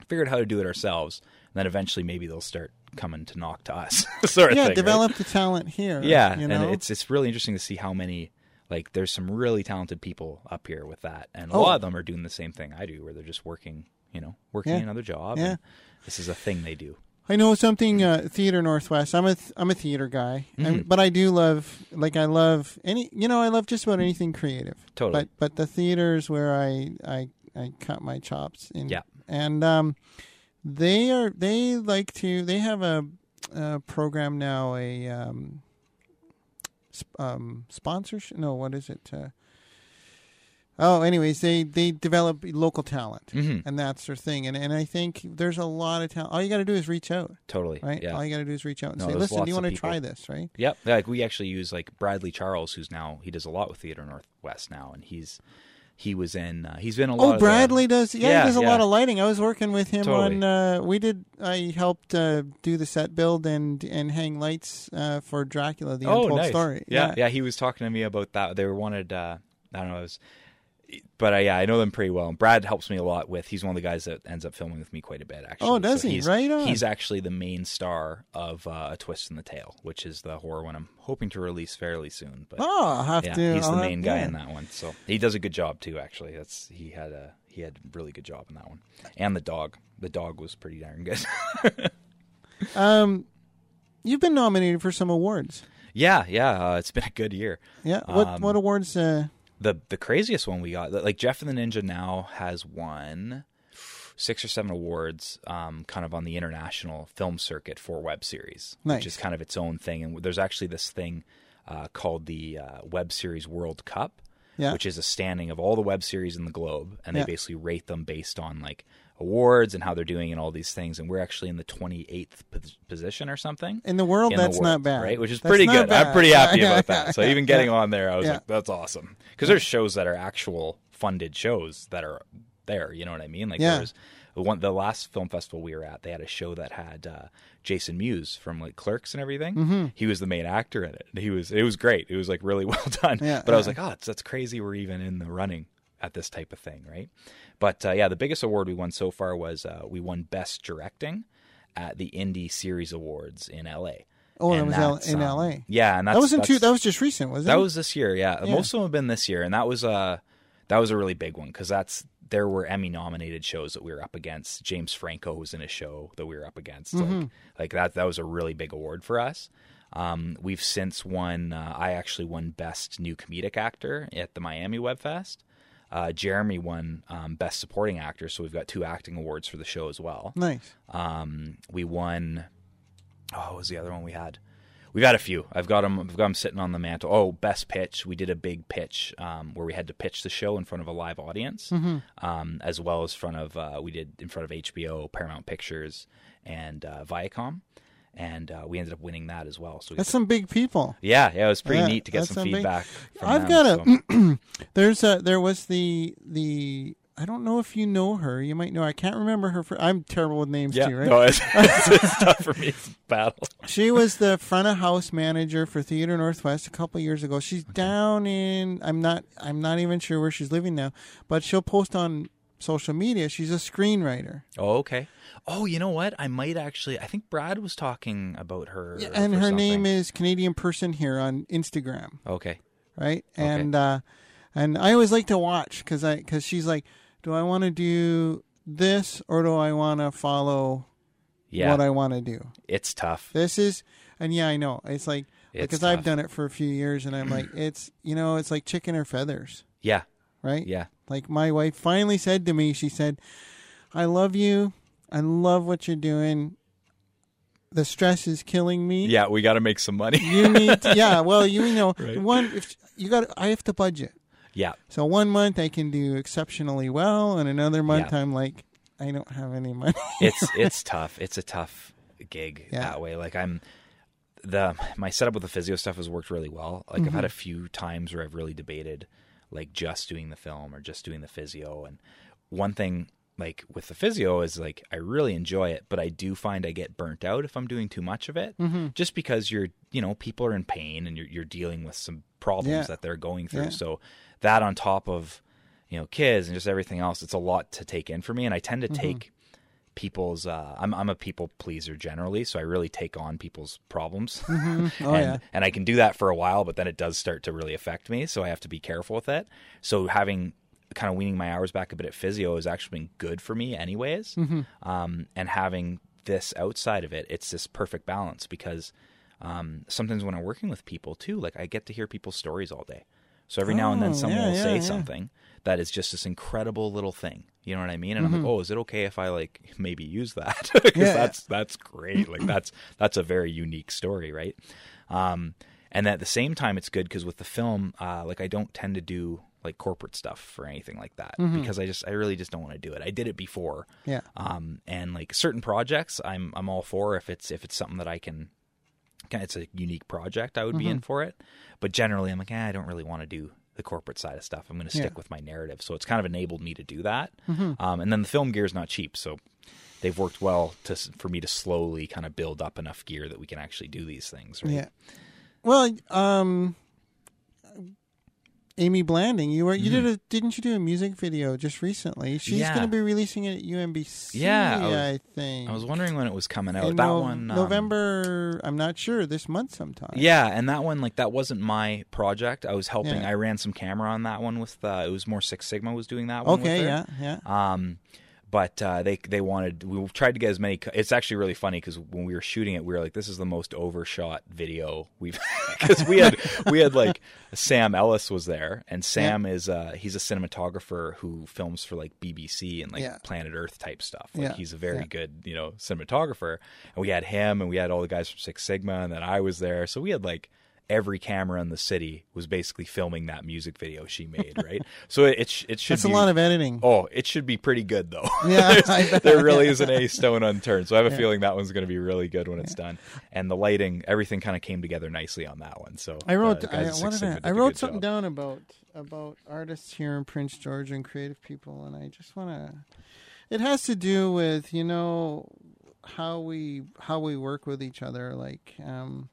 Figured how to do it ourselves, and then eventually maybe they'll start coming to knock to us, (laughs) sort of yeah. thing. right? develop the talent here. Yeah, You know. and it's it's really interesting to see how many like there's some really talented people up here with that, and a Oh. lot of them are doing the same thing I do, where they're just working, you know, working Yeah. another job. Yeah. this is a thing they do. I know something uh, theater Northwest. I'm a th- I'm a theater guy, Mm-hmm. and, but I do love like I love any you know I love just about anything creative. Totally. But but the theaters where I I I cut my chops in. Yeah. And um, they are they like to they have a, a program now a um, sp- um sponsorship no what is it. Uh, Oh, anyways, they they develop local talent, Mhm. and that's their thing. And and I think there's a lot of talent. All you got to do is reach out Totally. right? Yeah. All you got to do is reach out and No, say, "Listen, do you want to try this?" Right? Yep. Like we actually use like Bradley Charles, who's now he does a lot with Theater Northwest now, and he's he was in uh, he's been a lot. Oh, of the- Bradley does. Yeah, Yeah, he does a yeah. lot of lighting. I was working with him Totally. on. Uh, we did. I helped uh, do the set build and and hang lights uh, for Dracula: The oh, Untold nice. Story. Yeah, yeah, He was talking to me about that. They wanted. Uh, I don't know. It was, but uh, yeah, I know them pretty well. And Brad helps me a lot with. He's one of the guys that ends up filming with me quite a bit. Actually. Oh, does So he? He's, Right on. He's actually the main star of uh, a Twist in the Tail, which is the horror one I'm hoping to release fairly soon. But Oh, I'll have yeah, to. he's I'll the main guy in that one. So he does a good job too. Actually, that's he had a he had a really good job in that one. And the dog, the dog was pretty darn good. (laughs) Um, you've been nominated for some awards. yeah, yeah. Uh, it's been a good year. Yeah. What Um, what awards? Uh, the the craziest one we got like Jeff and the Ninja now has won six or seven awards um, kind of on the international film circuit for web series Nice. which is kind of its own thing and there's actually this thing uh, called the uh, web series world cup Yeah. which is a standing of all the web series in the globe and they Yeah. basically rate them based on like awards and how they're doing and all these things and we're actually in the 28th position or something in the world, in the that's world, not bad. right? Which is That's pretty good. I'm pretty happy (laughs) about that. So even getting yeah. on there, I was Yeah. like, that's awesome. Because there's shows that are actual funded shows that are there. You know what I mean? Like Yeah. there was one the last film festival we were at. They had a show that had uh, Jason Mewes from like Clerks and everything. Mm-hmm. He was the main actor in it. He was. It was great. It was like really (laughs) well done. Yeah, but I was like, oh, that's crazy. We're even in the running at this type of thing, right? But uh, yeah, the biggest award we won so far was uh, we won Best Directing at the Indie Series Awards in LA. Oh, that And was L- in um, LA. Yeah, and that's, That wasn't too. that's- That was just recent, wasn't that it? was this year. Yeah, Yeah. most of them have been this year, and that was a that was a really big one because that's there were Emmy nominated shows that we were up against. James Franco was in a show that we were up against. Mm-hmm. Like like that that was a really big award for us. Um, we've since won. Uh, I actually won Best New Comedic Actor at the Miami Web Fest. Uh, Jeremy won um, Best Supporting Actor, so we've got two acting awards for the show as well. nice. Um, we won. Oh, what was the other one we had? We've got a few. I've got them. I've got them sitting on the mantle. Oh, best pitch. We did a big pitch um, where we had to pitch the show in front of a live audience, um, as well as front of uh, we did in front of HBO, Paramount Pictures, and uh, Viacom, and uh, we ended up winning that as well. So we That's some big people. yeah, yeah, it was pretty Yeah, neat to get some big- feedback. From I've them, got so- a. (clears throat) there's a. There was the the. I don't know if you know her. You might know. I can't remember her. For, I'm terrible with names yeah, too, right? no, it's, (laughs) it's tough for me. It's battle. She was the front of house manager for Theater Northwest a couple years ago. She's down in I'm not I'm not even sure where she's living now, but she'll post on social media. She's a screenwriter. Oh, okay. Oh, you know what? I might actually. I think Brad was talking about her. and for her name is Canadian Person here on Instagram, Okay. right? And uh and I always like to watch cuz I cuz she's like, "Do I want to do this or do I want to follow Yeah, what I want to do?" it's tough. This is and yeah, I know. It's like It's because I've done it for a few years and I'm like, (clears throat) it's you know, it's like chicken or feathers. Yeah, right? yeah, Like my wife finally said to me, she said, "I love you. I love what you're doing. The stress is killing me. yeah. We got to make some money. You need, (laughs) to, yeah. Well, you know, Right. one if you got, I have to budget. yeah, So one month I can do exceptionally well, and another month Yeah. I'm like, I don't have any money. (laughs) it's it's tough. It's a tough gig Yeah. that way. Like I'm the my setup with the physio stuff has worked really well. Like I've had a Mm-hmm. few times where I've really debated like just doing the film or just doing the physio. And one thing like with the physio is like I really enjoy it, but I do find I get burnt out if I'm doing too much of it. Mm-hmm. Just because you're you know people are in pain and you're you're dealing with some problems Yeah. that they're going through. Yeah. So that on top of you know kids and just everything else, it's a lot to take in for me. And I tend to Mm-hmm. take people's uh, I'm I'm a people pleaser generally, so I really take on people's problems. (laughs) (laughs) Oh and, yeah. and I can do that for a while, but then it does start to really affect me, so I have to be careful with it. So having kind of weaning my hours back a bit at physio has actually been good for me anyways. Mm-hmm. Um, and having this outside of it, it's this perfect balance because um, sometimes when I'm working with people too, like I get to hear people's stories all day. So every now and then Oh, someone yeah, will yeah, say yeah. something that is just this incredible little thing. You know what I mean? And I'm Mm-hmm. like, oh, is it okay if I like (laughs) maybe use that? (laughs) Because that's that's great. Like that's that's a very unique story, right? Um, and at the same time, it's good because with the film, uh, like I don't tend to do like corporate stuff or anything like that Mm-hmm. because I just I really just don't want to do it. I did it before, Yeah. um, and like certain projects, I'm I'm all for if it's if it's something that I can, it's a unique project, I would be Mm-hmm. in for it. But generally, I'm like, eh, I don't really want to do the corporate side of stuff. I'm going to stick Yeah. with my narrative, so it's kind of enabled me to do that. Mm-hmm. Um, and then the film gear is not cheap, so they've worked well to for me to slowly kind of build up enough gear that we can actually do these things. Right? Yeah. Well, um, Amy Blanding, you were you did a didn't you do a music video just recently? She's Mm-hmm. Yeah. going to be releasing it at UMBC. Yeah, I was- I think. I was wondering when it was coming out. In that No- one, um, November. I'm not sure. This month sometime. Yeah, and that one, like that wasn't my project. I was helping. Yeah. I ran some camera on that one with. Uh, it was more Six Sigma was doing that one. Okay. with Yeah. Yeah. Um, but uh, they they wanted. We tried to get as many. It's actually really funny because when we were shooting it, we were like, "This is the most overshot video we've." (laughs) Because we had we had like Sam Ellis was there, and Sam is uh, he's a cinematographer who films for like BBC and like Yeah. Planet Earth type stuff. Like Yeah. he's a very Yeah. good you know cinematographer, and we had him, and we had all the guys from Six Sigma, and then I was there, so we had like every camera in the city was basically filming that music video she made, (laughs) right? so it it, it should That's be a lot of editing. Oh, it should be pretty good though. (laughs) Yeah, (laughs) There's- I bet. there really isn't a stone unturned. So I have a feeling that one's going to be really good when it's done. And the lighting, everything kind of came together nicely on that one. So I wrote. uh, I, guys what did I, did I a wrote something job. down about about artists here in Prince George and creative people, and I just want to. It has to do with you know how we how we work with each other. Like um,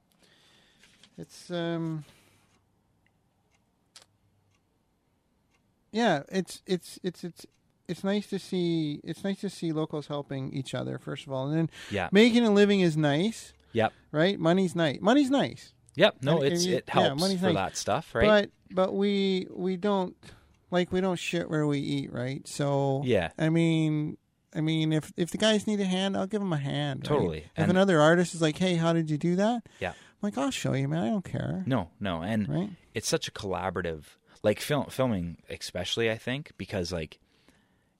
it's um. Yeah, it's it's it's it's it's nice to see it's nice to see locals helping each other first of all, and then Yeah. making a living is nice, Yep. right? Money's nice. Money's nice. Yep. No, And- it's and you- it yeah, helps money's for nice. that stuff, right? But but we we don't like we don't shit where we eat, right? So Yeah. I mean, I mean, if if the guys need a hand, I'll give them a hand. right? Totally. If And- another artist is like, "Hey, how did you do that?" Yeah. Like, "I'll show you, man. I don't care." no, no, and Right? it's such a collaborative, like film filming, especially I think because like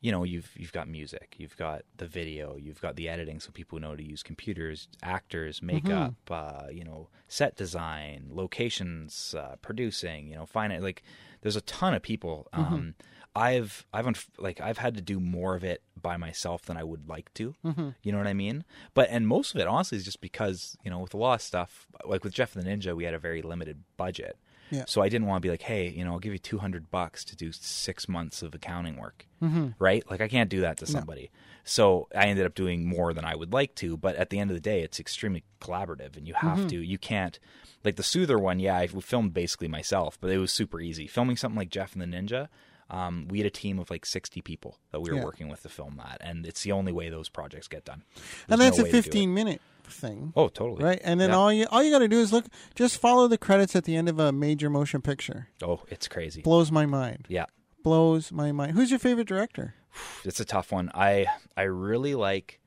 you know you've you've got music, you've got the video, you've got the editing, so people know to use computers, actors, makeup, uh, you know, set design, locations, uh, producing, you know, finance. Like, there's a ton of people. Um, I've I've unf- like I've had to do more of it by myself than I would like to. Mm-hmm. You know what I mean? But and most of it honestly is just because you know with a lot of stuff like with Jeff the Ninja we had a very limited budget. Yeah. So I didn't want to be like, hey, you know, I'll give you two hundred bucks to do six months of accounting work, mm-hmm. right? Like I can't do that to somebody. So I ended up doing more than I would like to. But at the end of the day, it's extremely collaborative, and you have mm-hmm. to. You can't like the Soother one. Yeah, I filmed basically myself, but it was super easy. Filming something like Jeff and the Ninja. Um, we had a team of like 60 people that we were Yeah. working with to film that, and it's the only way those projects get done. and that's no a way to do it. 15 minute thing. Oh, totally. Right, and then Yeah. all you all you got to do is look, just follow the credits at the end of a major motion picture. Oh, it's crazy. Blows my mind. Yeah. Blows my mind. Who's your favorite director? it's a tough one. I I really like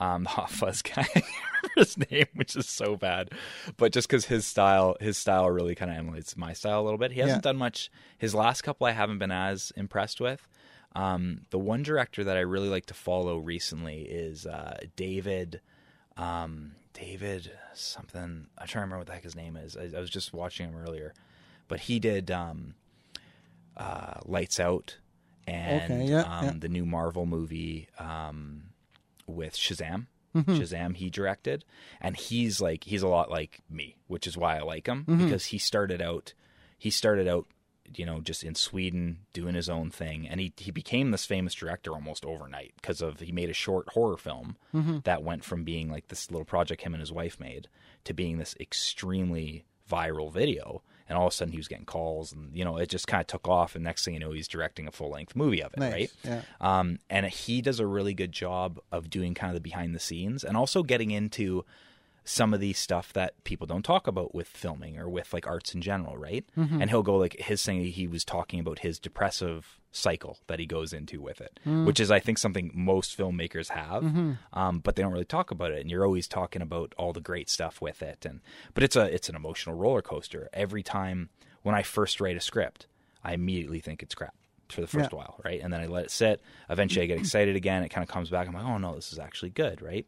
um, (laughs) the Hot Fuzz guy. (laughs) I can't remember his name, which is so bad, but just because his style his style really kind of emulates my style a little bit. He hasn't Yeah. done much. His last couple I haven't been as impressed with. Um, the one director that I really like to follow recently is uh, David. Um, David something. I'm trying to remember what the heck his name is. I, I was just watching him earlier, but he did um, uh, Lights Out and Okay, yeah, um, yeah. the new Marvel movie um, with Shazam. Mm-hmm. Shazam he directed, and he's like he's a lot like me, which is why I like him Mm-hmm. because he started out he started out you know just in Sweden doing his own thing, and he he became this famous director almost overnight because of he made a short horror film Mm-hmm. that went from being like this little project him and his wife made to being this extremely viral video. And all of a sudden, he was getting calls, and you know, it just kind of took off. And next thing you know, he's directing a full length movie of it, Nice. right? Yeah. Um, and he does a really good job of doing kind of the behind the scenes and also getting into some of the stuff that people don't talk about with filming or with like arts in general, right? And he'll go like his thing. He was talking about his depressive cycle that he goes into with it, which is I think something most filmmakers have, um, but they don't really talk about it. And you're always talking about all the great stuff with it, and but it's a it's an emotional roller coaster every time. When I first write a script, I immediately think it's crap for the first Yeah. while, right? And then I let it sit. Eventually, I get excited again. It kind of comes back. I'm like, oh no, this is actually good, right?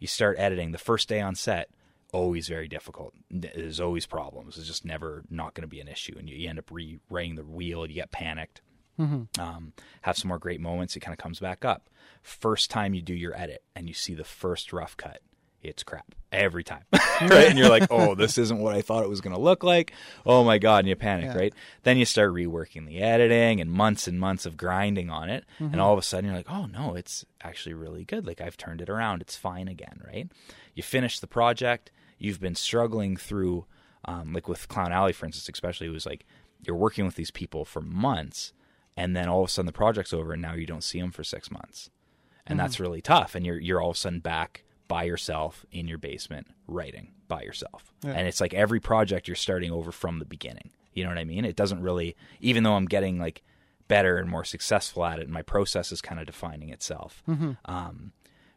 You start editing. The first day on set, always very difficult. There's always problems. It's just never not going to be an issue, and you, you end up rewriting the wheel. And you get panicked. Um, have some more great moments. It kind of comes back up. First time you do your edit and you see the first rough cut, it's crap every time, (laughs) right? And you're like, oh, this isn't what I thought it was going to look like. Oh my god, and you panic, Yeah. right? Then you start reworking the editing and months and months of grinding on it, and all of a sudden you're like, oh no, it's actually really good. Like I've turned it around. It's fine again, right? You finish the project. You've been struggling through, um, like with Clown Alley, for instance, especially. It was like you're working with these people for months, and then all of a sudden the project's over, and now you don't see them for six months, and that's really tough. And you're you're all of a sudden back by yourself in your basement writing by yourself, and it's like every project you're starting over from the beginning. You know what I mean? It doesn't really, even though I'm getting like better and more successful at it, and my process is kind of defining itself. Um,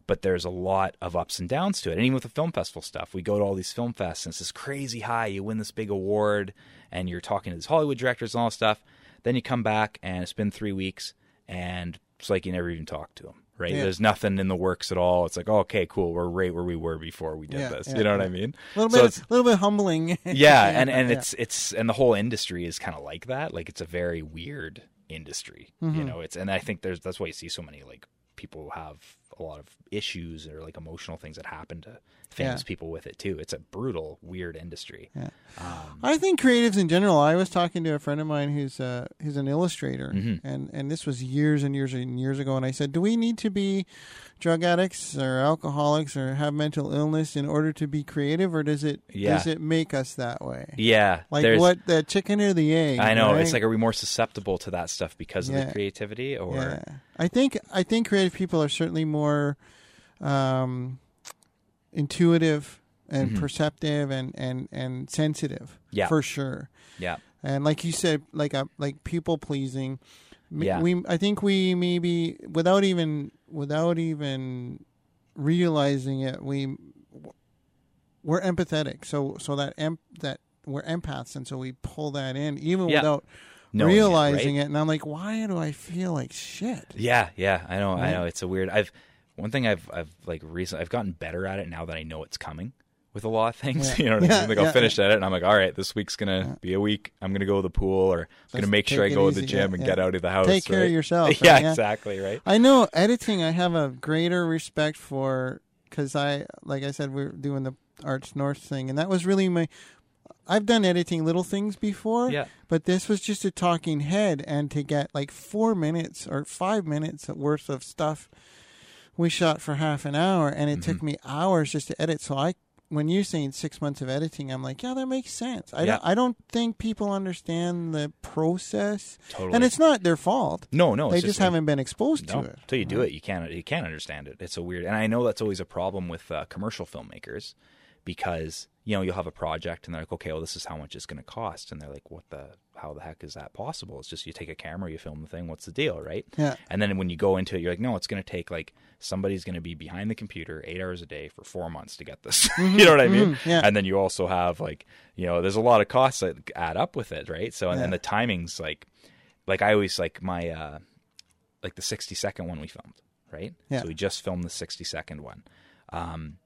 but there's a lot of ups and downs to it. And even with the film festival stuff, we go to all these film fests and it's this crazy high. You win this big award and you're talking to these Hollywood directors and all this stuff. Then you come back and it's been three weeks and it's like you never even talked to them, right? Yeah. There's nothing in the works at all. It's like, oh, okay, cool. We're right where we were before we did Yeah, this. yeah, you know what. I mean? A little So bit, it's- a little bit humbling. (laughs) yeah, and and it's it's and the whole industry is kind of like that. Like it's a very weird industry, Mm-hmm. you know. It's and I think there's that's why you see so many like people who have a lot of issues or like emotional things that happen to famous Yeah. people with it too. It's a brutal, weird industry. Yeah. Um, I think creatives in general. I was talking to a friend of mine who's uh, who's an illustrator, Mm-hmm. and and this was years and years and years ago. And I said, "Do we need to be drug addicts or alcoholics or have mental illness in order to be creative, or does it Yeah. does it make us that way? yeah, Like what the chicken or the egg? I know. It's like, are we more susceptible to that stuff because of the creativity, or yeah. I think I think creative people are certainly more um, intuitive and Mhm. perceptive and, and, and sensitive. Yeah. for sure. yeah, and like you said, like uh, like people pleasing. Yeah. We I think we maybe without even without even realizing it, we we're empathetic. So so that em- that we're empaths, and so we pull that in even Yeah. without Knowing it, realizing right? it, and I'm like, why do I feel like shit? Yeah, yeah, I know, I know. It's a weird. I've one thing I've I've like recently I've gotten better at it now that I know it's coming with a lot of things. Yeah. (laughs) You know what I Yeah, mean? Like I'll finish at it and I'm like, all right, this week's gonna be a week. I'm gonna go to the pool or I'm gonna make sure I go to the gym yeah, and get out of the house. Take care of right? yourself, (laughs) yeah, right? Yeah. exactly. Right. I know editing. I have a greater respect for because I, like I said, we are doing the Arts North thing, and that was really my. I've done editing little things before, Yeah. but this was just a talking head, and to get like four minutes or five minutes worth of stuff, we shot for half an hour, and it Mm-hmm. took me hours just to edit. So I, when you're saying six months of editing, I'm like, yeah, that makes sense. I Yeah. don't, I don't think people understand the process, Totally. and it's not their fault. no, no. they it's just, like- haven't been exposed No, to it. until you do it, you can't you can't understand it. It's a weird, and I know that's always a problem with uh, commercial filmmakers because you know you'll have a project and they're like, okay, well, this is how much it's going to cost, and they're like, what the how the heck is that possible? It's just you take a camera, you film the thing. What's the deal, right? Yeah. And then when you go into it, you're like, no, it's going to take like somebody's going to be behind the computer eight hours a day for four months to get this. (laughs) you know what I mean? mhm, yeah. And then you also have like, you know, there's a lot of costs that add up with it, right? So and, Yeah. and the timing's like, like I always like my, uh, like the 60 second one we filmed, right? Yeah. So we just filmed the 60 second one. Um,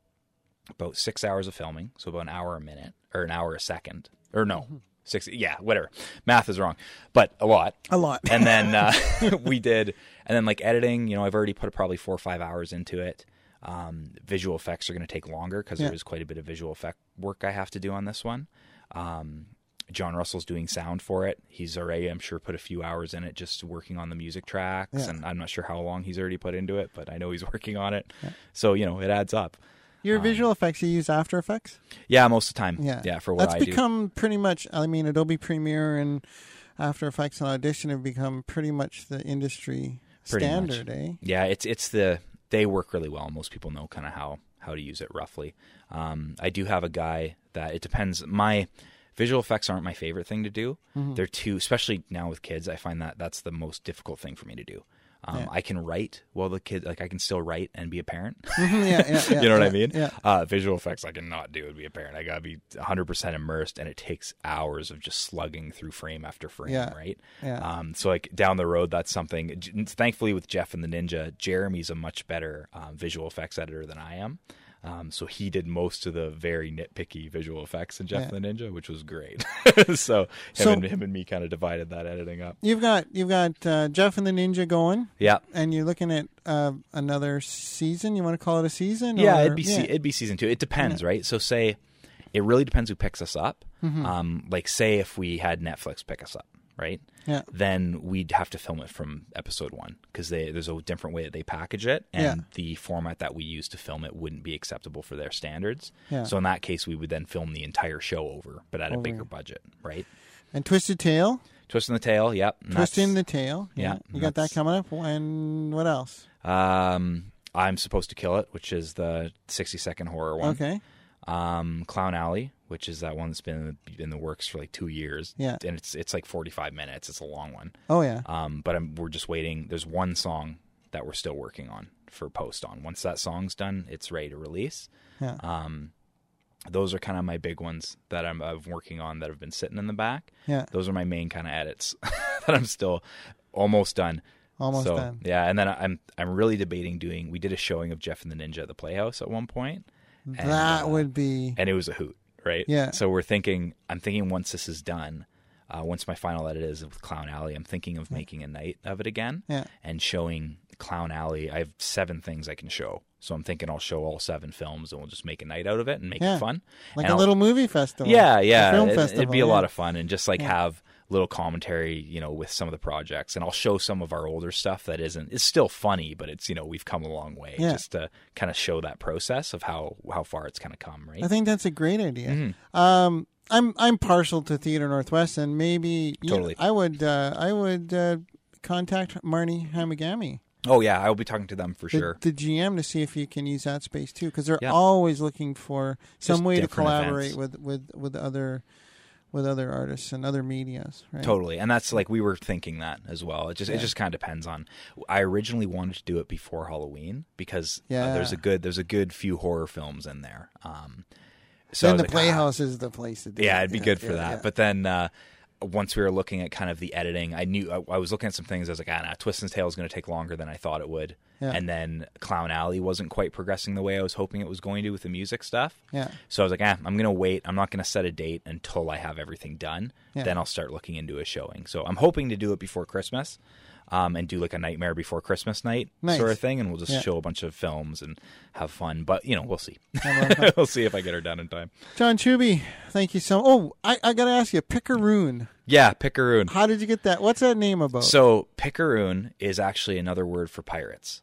about six hours of filming, so about an hour a minute or an hour a second, or no, Mm-hmm. six. Yeah, whatever. Math is wrong, but a lot. A lot. And then uh, (laughs) (laughs) we did, and then like editing. You know, I've already put probably four or five hours into it. Um, visual effects are going to take longer because Yeah. there is quite a bit of visual effect work I have to do on this one. Um, John Russell's doing sound for it. He's already, I'm sure, put a few hours in it just working on the music tracks, Yeah. and I'm not sure how long he's already put into it, but I know he's (laughs) working on it. So you know, it adds up. Your visual effects, you use After Effects? Yeah, most of the time. Yeah. yeah, for what That's I do. become pretty much, I mean, Adobe Premiere and After Effects and Audition have become pretty much the industry Pretty much. standard, eh? Yeah, it's it's the they work really well. Most people know kind of how how to use it roughly. Um, I do have a guy that it depends. My visual effects aren't my favorite thing to do. Mm-hmm. They're too, especially now with kids. I find that that's the most difficult thing for me to do. Um, Yeah. I can write while the kid, like I can still write and be a parent. (laughs) Mhm, yeah, yeah, (laughs) yeah, you know what I mean? Yeah. Uh, visual effects I cannot do and be a parent. I gotta be 100% immersed, and it takes hours of just slugging through frame after frame, Yeah. right? Yeah. Um, so like down the road, that's something. Thankfully, with Jeff and the Ninja, Jeremy's a much better um, visual effects editor than I am. Um, so he did most of the very nitpicky visual effects in Jeff Yeah. the Ninja, which was great. (laughs) so him, So- and, him and me kind of divided that editing up. You've got you've got uh, Jeff and the Ninja going, Yeah, and you're looking at uh, another season. You want to call it a season? Yeah, or- it'd be se- it'd be season two. It depends, right? So say it really depends who picks us up. Mm-hmm. Um, like say if we had Netflix pick us up, right? Yeah. Then we'd have to film it from episode one because there's a different way that they package it, and Yeah. the format that we use to film it wouldn't be acceptable for their standards. Yeah. So in that case, we would then film the entire show over, but at a bigger budget, right? And Twisted Tail, Twist in the tail, yep. and Twist the Tail. Yeah, yeah, you got that coming up. And what else? Um, I'm supposed to kill it, which is the 60 second horror one. Okay, um, Clown Alley, which is that one that's been in the, works for like two years. Yeah. and it's it's like forty five minutes. It's a long one. oh yeah, Um, but I'm, we're just waiting. There's one song that we're still working on for post on. Once that song's done, it's ready to release. yeah. Um, those are kind of my big ones that I'm, I'm working on that have been sitting in the back. Yeah. those are my main kind of edits (laughs) that I'm still almost done. Almost so, done. Yeah, and then I'm I'm really debating doing. We did a showing of Jeff and the Ninja at the Playhouse at one point. and, that uh, would be and it was a hoot, right? Yeah. So we're thinking. I'm thinking once this is done, uh, once my final edit is with Clown Alley, I'm thinking of making a night of it again. Yeah. And showing Clown Alley. I have seven things I can show, so I'm thinking I'll show all seven films, and we'll just make a night out of it and make Yeah. it fun. like And a I'll- little movie festival. yeah, yeah. film It, festival. would be a yeah. lot of fun and just like have little commentary, you know, with some of the projects. And I'll show some of our older stuff that isn't. It's still funny, but it's you know we've come a long way Yeah. just to kind of show that process of how how far it's kind of come, right? I think that's a great idea. Mm-hmm. Um, I'm I'm partial to Theater Northwest, and maybe you know, Totally. I would uh, I would uh, contact Marnie Hamagami, oh yeah, I will be talking to them for the, sure. the GM, to see if you can use that space too, because they're Yeah. always looking for some Just way to collaborate events. with, with with other with other artists and other medias. Right? Totally, and that's like we were thinking that as well. It just Yeah. it just kind of depends on. I originally wanted to do it before Halloween because uh, there's a good there's a good few horror films in there. Um, so Then the like, ah, Playhouse is the place to do. yeah, it. it'd be good for yeah, that. yeah. But then uh, once we were looking at kind of the editing, I knew I, I was looking at some things. I was like, ah, nah, Twist and Tail is going to take longer than I thought it would. Yeah. And then Clown Alley wasn't quite progressing the way I was hoping it was going to with the music stuff. Yeah. So I was like, ah, I'm going to wait. I'm not going to set a date until I have everything done. Yeah. Then I'll start looking into a showing. So I'm hoping to do it before Christmas. Um, and do like a Nightmare Before Christmas night Nice. sort of thing, and we'll just Yeah. show a bunch of films and have fun. But you know, we'll see. (laughs) (laughs) we'll see if I get her done in time. John Chuby, thank you so. Oh, I, I got to ask you, Picaroon. Yeah, Picaroon. How did you get that? What's that name about? So picaroon is actually another word for pirates.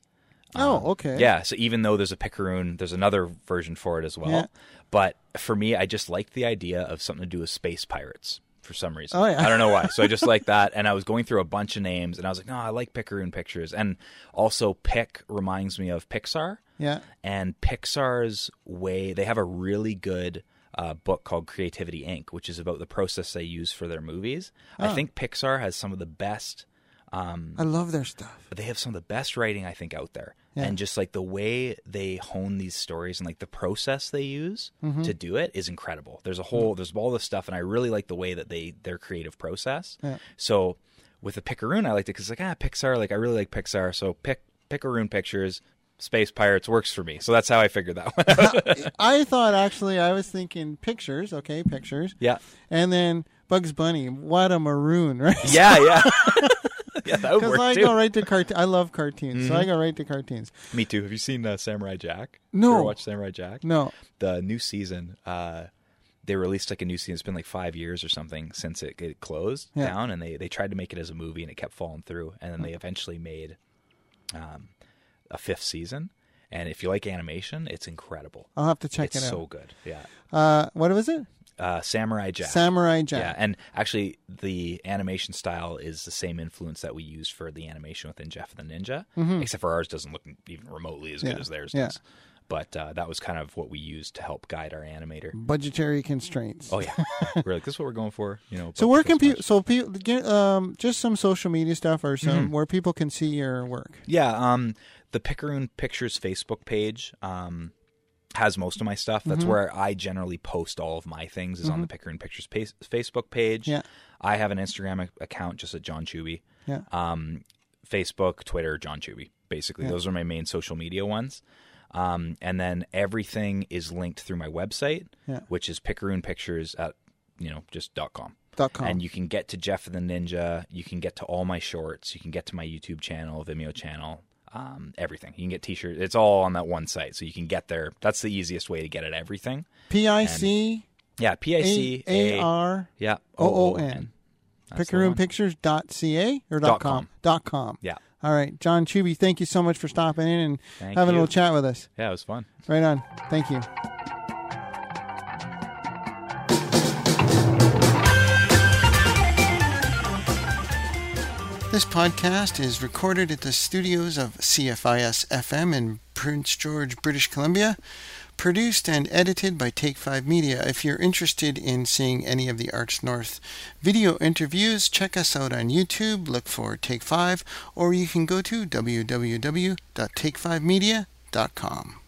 oh, okay. Yeah, so even though there's a picaroon, there's another version for it as well. Yeah. But for me, I just liked the idea of something to do with space pirates for some reason. Oh, yeah. I don't know why. So I just (laughs) like that, and I was going through a bunch of names, and I was like, no, I like picaroon pictures, and also Pic reminds me of Pixar, Yeah. and Pixar's way. They have a really good. Uh, book called Creativity Inc., which is about the process they use for their movies. Oh. I think Pixar has some of the best I love their stuff. they have some of the best writing I think out there. Yeah. And just like the way they hone these stories and like the process they use Mm-hmm. to do it is incredible. There's a whole there's all this stuff and I really like the way that they their creative process. Yeah. So with the Picaroon I liked it cuz like ah Pixar like I really like Pixar so pick Picaroon Pictures Space Pirates works for me. So that's how I figured that one out. (laughs) I thought actually I was thinking pictures. Okay, pictures. yeah. And then Bugs Bunny. What a maroon, right? Yeah, yeah. (laughs) (laughs) yeah, that would Because work I too. Mm-hmm. go right to cartoon. I love cartoons, so I go right to cartoons. Me too. Have you seen uh, Samurai Jack? No. Ever watch Samurai Jack? No. the new season uh they released like a new season it's been like five years or something since it, it closed Yeah. down and they they tried to make it as a movie and it kept falling through and then they eventually made um a fifth season and if you like animation it's incredible I'll have to check it's it out. so good yeah uh, what was it? Uh samurai jack Samurai Jack. yeah, and actually, the animation style is the same influence that we use for the animation within Jeff the Ninja, except for ours doesn't look even remotely as good Mm-hmm. As theirs yeah. does. But uh, that was kind of what we used to help guide our animator. Budgetary constraints. Oh yeah, we're like, this is what we're going for. You know. So where can people? So people get um just some social media stuff or some Mm-hmm. where people can see your work. Yeah, um, the Picaroon Pictures Facebook page um, has most of my stuff. Mm-hmm. That's where I generally post all of my things. Is on the Picaroon Pictures pa- Facebook page. Yeah. I have an Instagram ac- account just at John Chuby. Yeah. Um, Facebook, Twitter, John Chuby. Basically, those are my main social media ones. Um, and then everything is linked through my website, Yeah. which is Picaroon Pictures at you know just dot com. Dot com. And you can get to Jeff the Ninja. You can get to all my shorts. You can get to my YouTube channel, Vimeo channel, um, everything. You can get T-shirts. It's all on that one site, so you can get there. That's the easiest way to get at everything. P I C Yeah, P I C A R yeah O O N. One. Or Dot com. Dot com. Yeah, All right, John Chuby, thank you so much for stopping in and having a little chat with us. yeah, it was fun. Right on. Thank you. This podcast is recorded at the studios of CFIS FM in Prince George, British Columbia. Produced and edited by Take 5 Media. If you're interested in seeing any of the Arts North video interviews, check us out on YouTube, look for Take 5, or you can go to www.take5media.com.